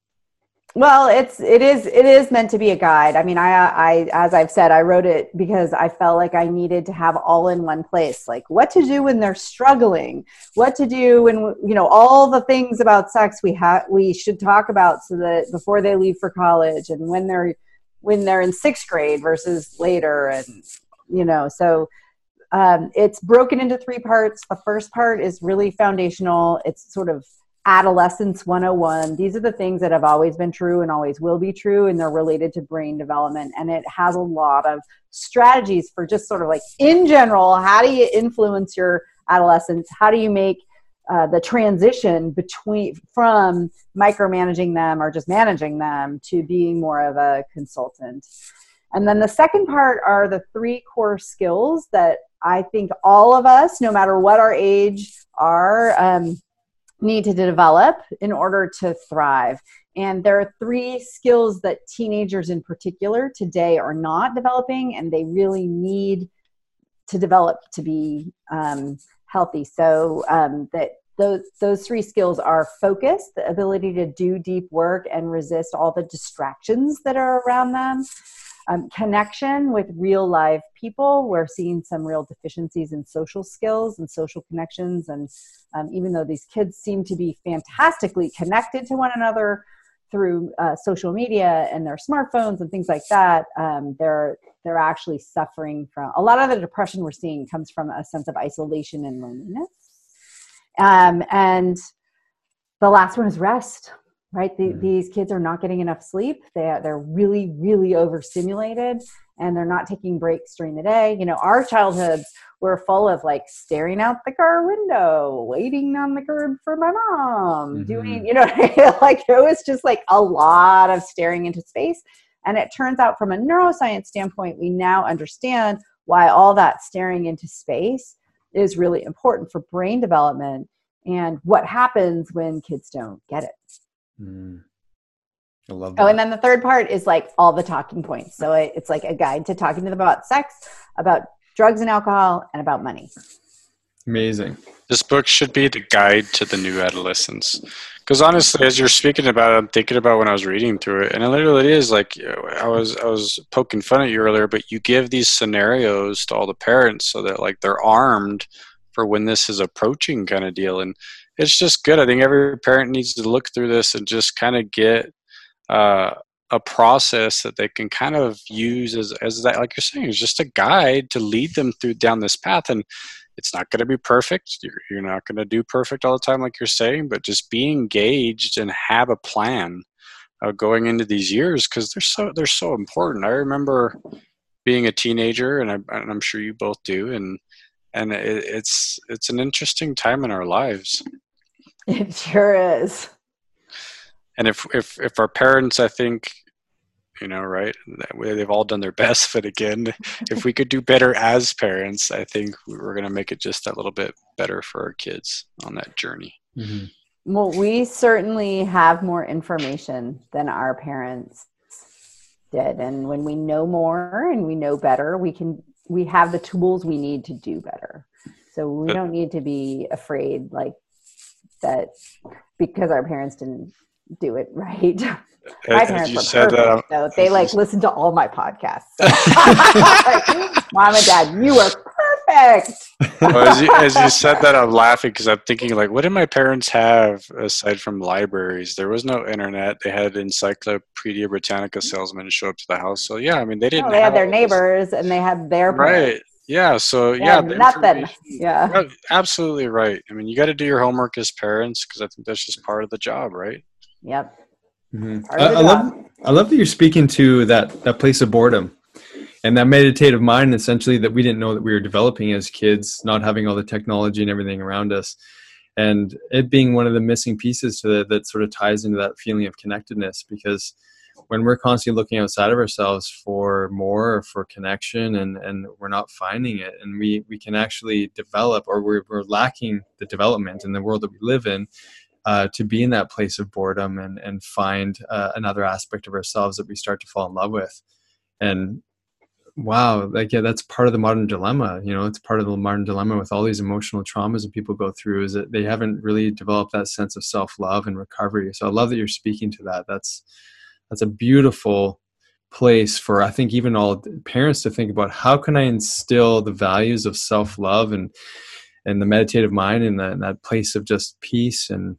Well, it's it is it is meant to be a guide. I mean, I I as I've said, I wrote it because I felt like I needed to have all in one place, like what to do when they're struggling, what to do when you know all the things about sex we have we should talk about so that before they leave for college and when they're when they're in sixth grade versus later, and you know so. Um, it's broken into three parts. The first part is really foundational. It's sort of adolescence 101 these are the things that have always been true and always will be true and they're related to brain development and it has a lot of strategies for just sort of like in general how do you influence your adolescents how do you make uh, the transition between from micromanaging them or just managing them to being more of a consultant? And then the second part are the three core skills that i think all of us no matter what our age are um, need to develop in order to thrive. And there are three skills that teenagers in particular today are not developing, and they really need to develop to be um, healthy. So um, that those those three skills are focus, the ability to do deep work and resist all the distractions that are around them. Um, connection with real live people. We're seeing some real deficiencies in social skills and social connections. And um, even though these kids seem to be fantastically connected to one another through uh, social media and their smartphones and things like that, um, they're they're actually suffering from a lot of the depression we're seeing comes from a sense of isolation and loneliness. Um, and the last one is rest right? The, mm-hmm. these kids are not getting enough sleep. They, they're really really overstimulated and they're not taking breaks during the day. You know our childhoods were full of like staring out the car window waiting on the curb for my mom mm-hmm. doing you know like it was just like a lot of staring into space. And it turns out from a neuroscience standpoint we now understand why all that staring into space is really important for brain development and what happens when kids don't get it Mm. I love that. Oh, and then the third part is like all the talking points. So it's like a guide to talking to them about sex, about drugs and alcohol, and about money. Amazing. This book should be the guide to the new adolescents. Because honestly, as you're speaking about it, I'm thinking about when I was reading through it, and it literally is like I was I was poking fun at you earlier, but you give these scenarios to all the parents so that like they're armed for when this is approaching, kind of deal. And it's just good. I think every parent needs to look through this and just kind of get uh, a process that they can kind of use as as that, like you're saying, is just a guide to lead them through down this path. And it's not going to be perfect. You're, you're not going to do perfect all the time, like you're saying, but just be engaged and have a plan uh, going into these years because they're so they're so important. I remember being a teenager, and, I, I'm sure you both do, and and it, it's it's an interesting time in our lives. It sure is. And if if if our parents, I think, you know, right, they've all done their best. But again, if we could do better as parents, I think we're going to make it just a little bit better for our kids on that journey. Mm-hmm. Well, we certainly have more information than our parents did, and when we know more and we know better, we can we have the tools we need to do better. So we don't need to be afraid like that because our parents didn't do it right. my parents were perfect, that, though. They like listened to all my podcasts. like, Mom and Dad, you are perfect. well, as, you, as you said that, I'm laughing because I'm thinking like, what did my parents have aside from libraries? There was no internet. They had Encyclopedia Britannica salesmen show up to the house. So yeah, I mean, they didn't. No, they had their neighbors, this. and they had their parents. right. Yeah. So yeah, nothing. Yeah. Absolutely right. I mean, you got to do your homework as parents because I think that's just part of the job, right? Yep. Mm-hmm. I, I love. I love that you're speaking to that that place of boredom, and that meditative mind. Essentially, that we didn't know that we were developing as kids, not having all the technology and everything around us, and it being one of the missing pieces to the, that sort of ties into that feeling of connectedness because when we're constantly looking outside of ourselves for more for connection and and we're not finding it and we we can actually develop or we're, we're lacking the development in the world that we live in uh, to be in that place of boredom and and find uh, another aspect of ourselves that we start to fall in love with. And wow like yeah that's part of the modern dilemma you know it's part of the modern dilemma with all these emotional traumas that people go through is that they haven't really developed that sense of self-love and recovery. So i love that you're speaking to that. That's that's a beautiful place for i think even all parents to think about how can i instill the values of self-love and and the meditative mind and that, that place of just peace and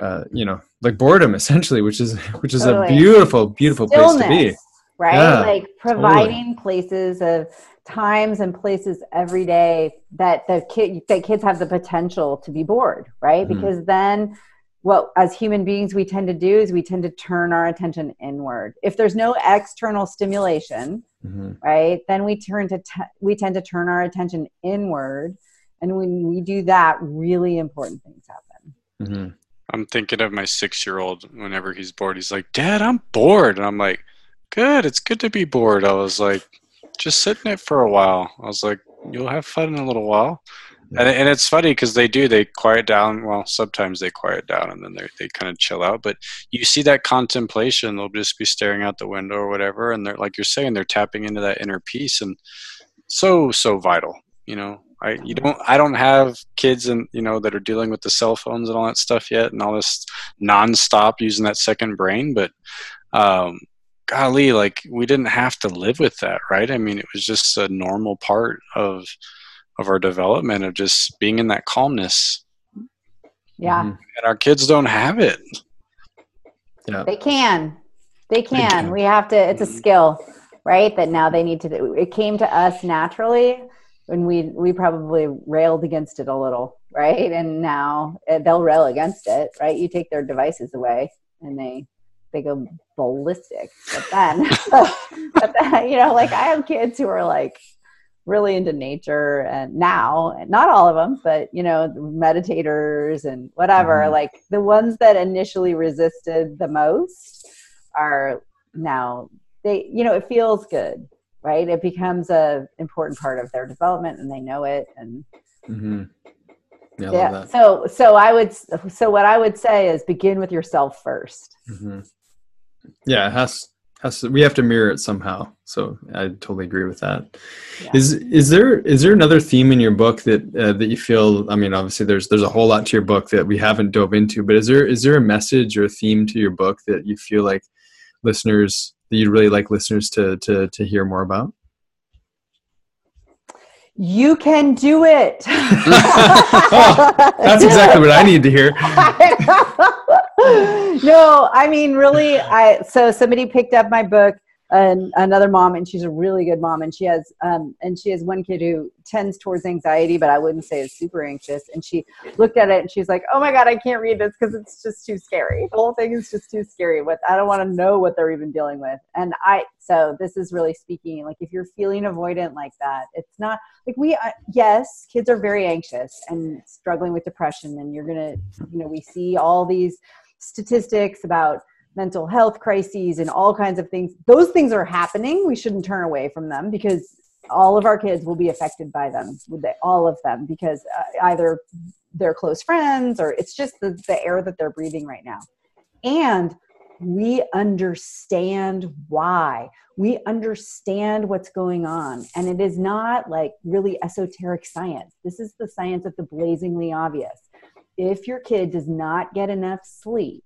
uh, you know like boredom essentially which is which is totally. a beautiful beautiful Stillness, place to be right yeah, like providing totally. places of times and places every day that the kid that kids have the potential to be bored right mm-hmm. because then what as human beings we tend to do is we tend to turn our attention inward. If there's no external stimulation mm-hmm. right then we turn to t- we tend to turn our attention inward and when we do that really important things happen. Mm-hmm. i'm thinking of my six year old whenever he's bored. He's like dad i'm bored. And i'm like good. It's good to be bored. I was like just sit in it for a while. I was like you'll have fun in a little while and, and it's funny because they do they quiet down well sometimes they quiet down and then they, they kind of chill out but you see that contemplation they'll just be staring out the window or whatever and they're like you're saying they're tapping into that inner peace and so so vital you know I you don't I don't have kids and you know that are dealing with the cell phones and all that stuff yet and all this nonstop using that second brain, but um, golly, like we didn't have to live with that, right? I mean, it was just a normal part of of our development of just being in that calmness. Yeah. Mm-hmm. And our kids don't have it. Yeah. They can. They can. They can. We have to it's a mm-hmm. skill, right? That now they need to it came to us naturally and we we probably railed against it a little, right? And now eh, they'll rail against it, right? You take their devices away and they they go ballistic. But then, but then, you know, like I have kids who are like really into nature and now not all of them but you know meditators and whatever mm-hmm. like the ones that initially resisted the most are now they you know it feels good right it becomes a important part of their development and they know it and mm-hmm. yeah, yeah so so i would so what i would say is begin with yourself 1st mm-hmm. yeah it has has we have to mirror it somehow so i totally agree with that. Yeah. Is is there is there another theme in your book that uh, that you feel i mean obviously there's there's a whole lot to your book that we haven't dove into but is there is there a message or a theme to your book that you feel like listeners that you'd really like listeners to to to hear more about? You can do it. oh, that's exactly what I need to hear. no, I mean really I so somebody picked up my book and another mom and she's a really good mom and she has um, and she has one kid who tends towards anxiety but i wouldn't say is super anxious and she looked at it and she's like oh my god i can't read this because it's just too scary. The whole thing is just too scary what i don't want to know what they're even dealing with. And i so this is really speaking like if you're feeling avoidant like that it's not like we uh, yes kids are very anxious and struggling with depression and you're gonna you know we see all these statistics about mental health crises and all kinds of things. Those things are happening. We shouldn't turn away from them because all of our kids will be affected by them all of them because uh, either they're close friends or it's just the, the air that they're breathing right now. And we understand why. We understand what's going on. And it is not like really esoteric science. This is the science of the blazingly obvious if your kid does not get enough sleep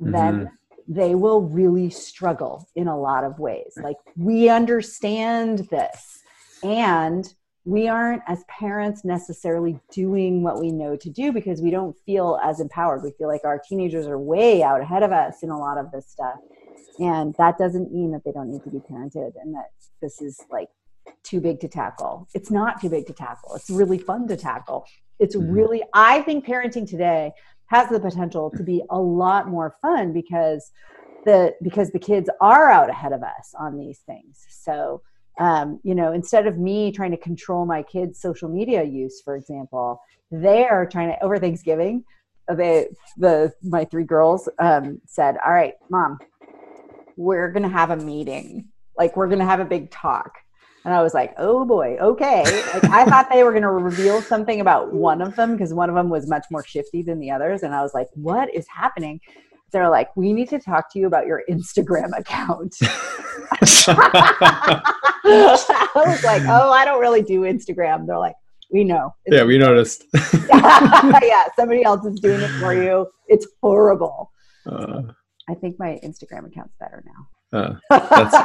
mm-hmm. then they will really struggle in a lot of ways. Like we understand this and we aren't as parents necessarily doing what we know to do because we don't feel as empowered. We feel like our teenagers are way out ahead of us in a lot of this stuff. And that doesn't mean that they don't need to be parented and that this is like too big to tackle. It's not too big to tackle. It's really fun to tackle. It's mm-hmm. really, I think parenting today has the potential to be a lot more fun because the because the kids are out ahead of us on these things so um, you know instead of me trying to control my kids social media use for example they are trying to over thanksgiving they the my three girls um, said all right mom we're gonna have a meeting like we're gonna have a big talk and I was like, oh boy, okay. Like I thought they were going to reveal something about one of them because one of them was much more shifty than the others. And I was like, what is happening? they're like, "We need to talk to you about your Instagram account." I was like, "Oh, I don't really do Instagram." They're like, "We know." It's yeah, we noticed. yeah, somebody else is doing it for you. It's horrible. Uh, I think my Instagram account's better now. Uh, that's,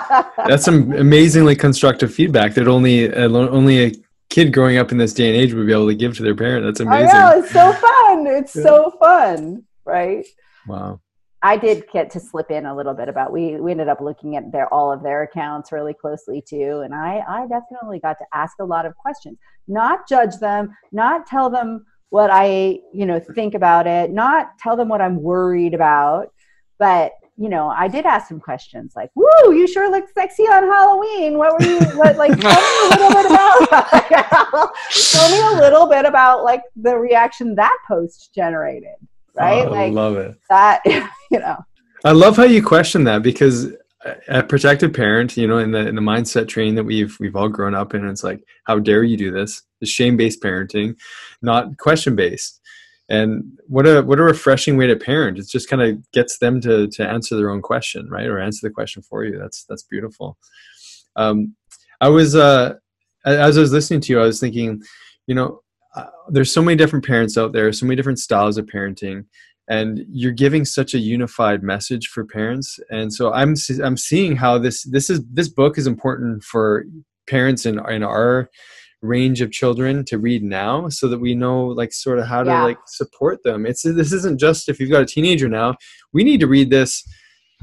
that's some amazingly constructive feedback that only uh, only a kid growing up in this day and age would be able to give to their parent. That's I amazing. know it's so fun. It's Yeah. so fun, right? Wow. I did get to slip in a little bit about we we ended up looking at their all of their accounts really closely too, and I I definitely got to ask a lot of questions, not judge them, not tell them what I you know think about it, not tell them what I'm worried about, but you know I did ask some questions like, "Woo, you sure look sexy on Halloween. What were you what like? Tell me a little bit about tell me a little bit about like the reaction that post generated, right? Oh, I love it. that, you know." I love how you question that because a protective parent, you know, in the in the mindset training that we've we've all grown up in, it's like, how dare you do this? It's shame based parenting, not question based. And what a what a refreshing way to parent. It just kind of gets them to to answer their own question, right, or answer the question for you. That's that's beautiful. Um, I was uh, as I was listening to you, I was thinking, you know, uh, there's so many different parents out there, so many different styles of parenting and you're giving such a unified message for parents and so i'm i'm seeing how this this is this book is important for parents in in our range of children to read now so that we know like sort of how to Yeah. like support them. It's this isn't just if you've got a teenager now we need to read this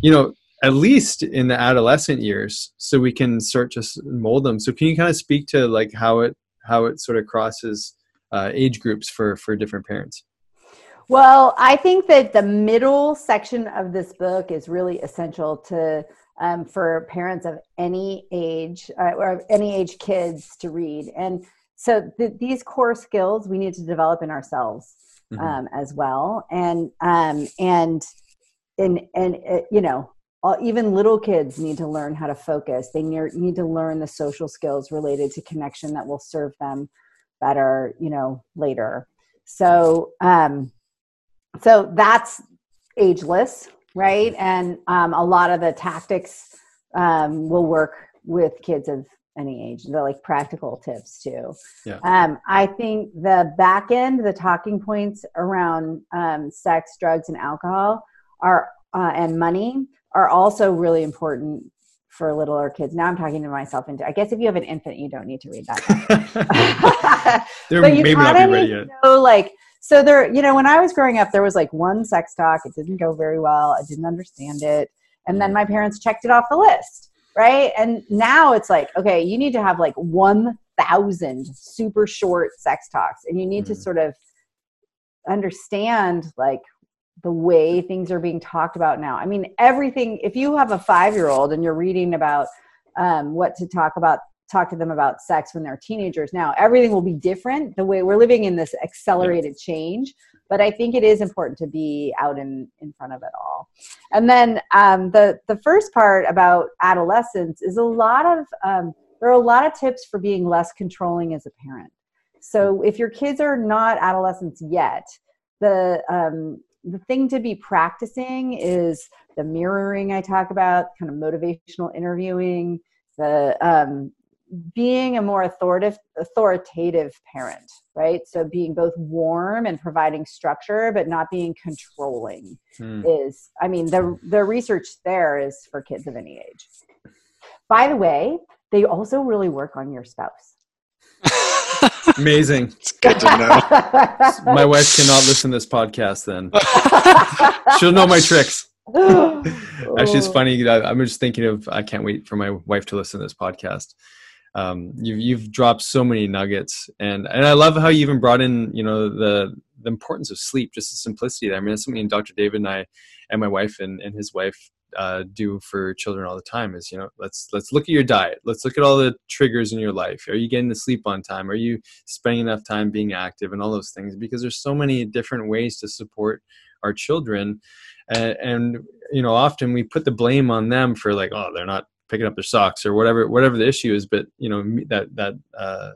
you know at least in the adolescent years so we can start to mold them. So can you kind of speak to like how it how it sort of crosses uh, age groups for for different parents? Well, I think that the middle section of this book is really essential to um, for parents of any age uh, or any age kids to read. And so th- these core skills we need to develop in ourselves Mhm. um, as well. And um, and and and uh, you know. all- Even little kids need to learn how to focus. They near, need to learn the social skills related to connection that will serve them better, you know, later. So, um, so that's ageless right? And um, a lot of the tactics um, will work with kids of any age. They're like practical tips too. Yeah. um, i think the back end the talking points around um, sex drugs and alcohol are uh, and money are also really important for littler kids. Now i'm talking to myself into i guess if you have an infant you don't need to read that. They're but you maybe not kind be of ready need yet. to know, like, so there, you know, when I was growing up, there was like one sex talk. It didn't go very well. I didn't understand it. And then my parents checked it off the list, right? And now it's like, okay, you need to have like 1,000 super short sex talks, and you need to Mm. sort of understand like the way things are being talked about now. I mean, everything, if you have a five year old and you're reading about um, what to talk about, talk to them about sex when they're teenagers now, everything will be different. The way we're living in this accelerated change. But I think it is important to be out in, in front of it all. And then um, the, the first part about adolescence is a lot of, um, there are a lot of tips for being less controlling as a parent. So if your kids are not adolescents yet, the um, the thing to be practicing is the mirroring I talk about, kind of motivational interviewing, the um, being a more authoritative authoritative parent, right? So being both warm and providing structure, but not being controlling Hmm. is I mean the the research there is for kids of any age. By the way, they also really work on your spouse. Amazing. it's good to know. My wife cannot listen to this podcast then. She'll know my tricks. Actually, it's funny. I- I'm just thinking of. I can't wait for my wife to listen to this podcast. Um, you've you've dropped so many nuggets, and and I love how you even brought in you know the the importance of sleep, just the simplicity. There. I mean, it's something Dr. David and I, and my wife and, and his wife uh, do for children all the time. Is you know let's let's look at your diet. Let's look at all the triggers in your life. Are you getting to sleep on time? Are you spending enough time being active and all those things? Because there's so many different ways to support our children and you know often we put the blame on them for like oh they're not picking up their socks or whatever whatever the issue is but you know that that uh,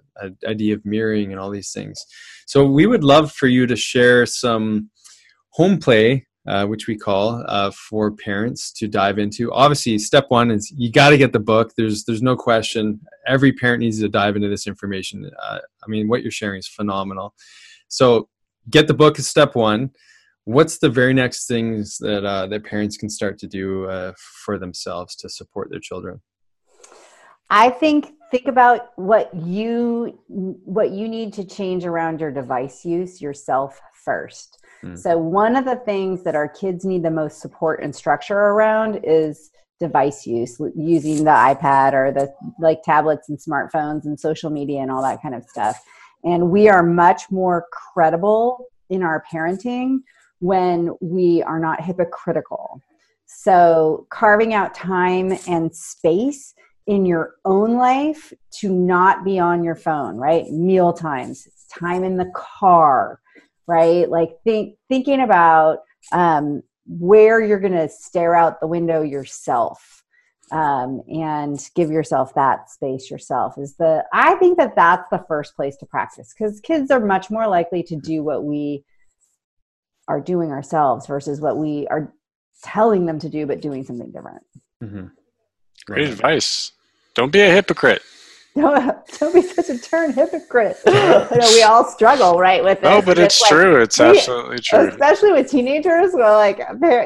idea of mirroring and all these things so we would love for you to share some home play uh, which we call uh, for parents to dive into. Obviously, step one is you got to get the book. There's there's no question. Every parent needs to dive into this information. Uh, I mean, what you're sharing is phenomenal. So, get the book is step one. What's the very next things that uh, that parents can start to do uh, for themselves to support their children? I think think about what you what you need to change around your device use yourself first. Mm. So one of the things that our kids need the most support and structure around is device use using the iPad or the like tablets and smartphones and social media and all that kind of stuff. And we are much more credible in our parenting when we are not hypocritical. So carving out time and space in your own life to not be on your phone, right? Meal times, time in the car, right? Like think thinking about um, where you're going to stare out the window yourself um, and give yourself that space yourself is the i think that that's the first place to practice because kids are much more likely to do what we are doing ourselves versus what we are telling them to do but doing something different mm-hmm. great advice don't be a hypocrite don't, don't be such a turn hypocrite. you know, we all struggle, right, with it. No, but it's, it's true. Like, it's absolutely true. Especially with teenagers, well, like,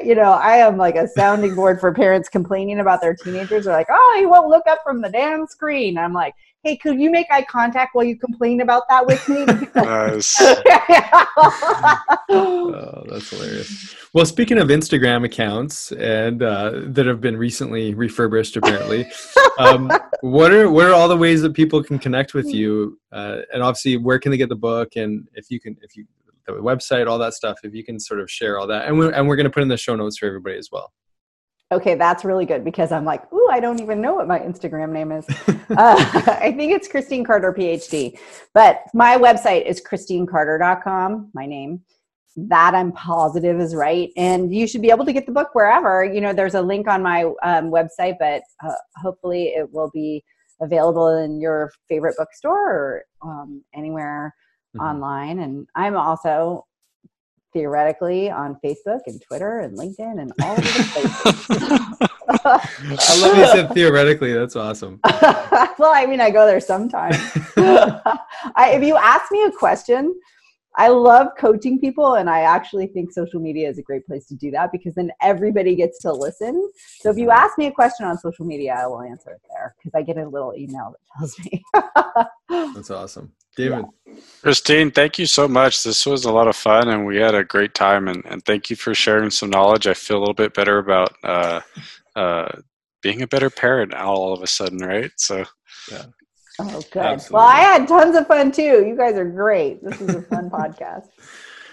you know, I am like a sounding board for parents complaining about their teenagers. They're like, oh, he won't look up from the damn screen. I'm like, hey, could you make eye contact while you complain about that with me? nice. oh, that's hilarious. Well, speaking of Instagram accounts and uh, that have been recently refurbished, apparently, um, what are what are all the ways that people can connect with you? Uh, and obviously, where can they get the book? And if you can, if you the website, all that stuff, if you can sort of share all that, and we're and we're going to put in the show notes for everybody as well. Okay, that's really good because I'm like, ooh, I don't even know what my Instagram name is. uh, I think it's Christine Carter PhD, but my website is christinecarter.com. My name that I'm positive is right, and you should be able to get the book wherever. You know, there's a link on my um, website, but uh, hopefully it will be available in your favorite bookstore or um, anywhere mm-hmm. online. And I'm also theoretically on Facebook and Twitter and LinkedIn and all of the places. I love you said theoretically. That's awesome. well, I mean, I go there sometimes. I, if you ask me a question, I love coaching people, and I actually think social media is a great place to do that because then everybody gets to listen. So if you ask me a question on social media, I will answer it there because I get a little email that tells me. That's awesome. David. Yeah. Christine, thank you so much. This was a lot of fun and we had a great time. And, and thank you for sharing some knowledge. I feel a little bit better about uh, uh, being a better parent all of a sudden, right? So, yeah. Oh, good. Absolutely. Well, I had tons of fun too. You guys are great. This is a fun podcast.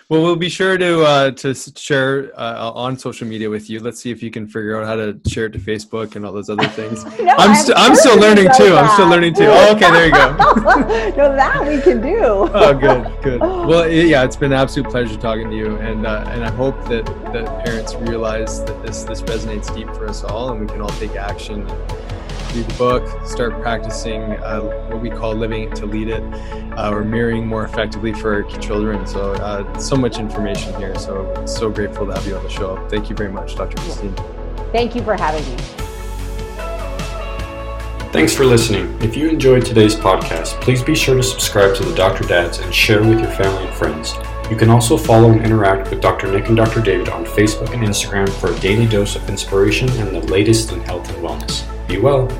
Well, we'll be sure to uh, to share uh, on social media with you. Let's see if you can figure out how to share it to Facebook and all those other things. no, I'm, I'm, st- I'm still learning too. That. I'm still learning too. Oh, okay, there you go. no, that we can do. oh, good, good. Well, yeah, it's been an absolute pleasure talking to you, and uh, and I hope that that parents realize that this this resonates deep for us all, and we can all take action. And, read the book, start practicing uh, what we call living to lead it, uh, or mirroring more effectively for children. So, uh, so much information here. So, so grateful to have you on the show. Thank you very much, Dr. Christine. Thank you for having me. Thanks for listening. If you enjoyed today's podcast, please be sure to subscribe to the Dr. Dads and share with your family and friends. You can also follow and interact with Dr. Nick and Dr. David on Facebook and Instagram for a daily dose of inspiration and the latest in health and wellness. Be well.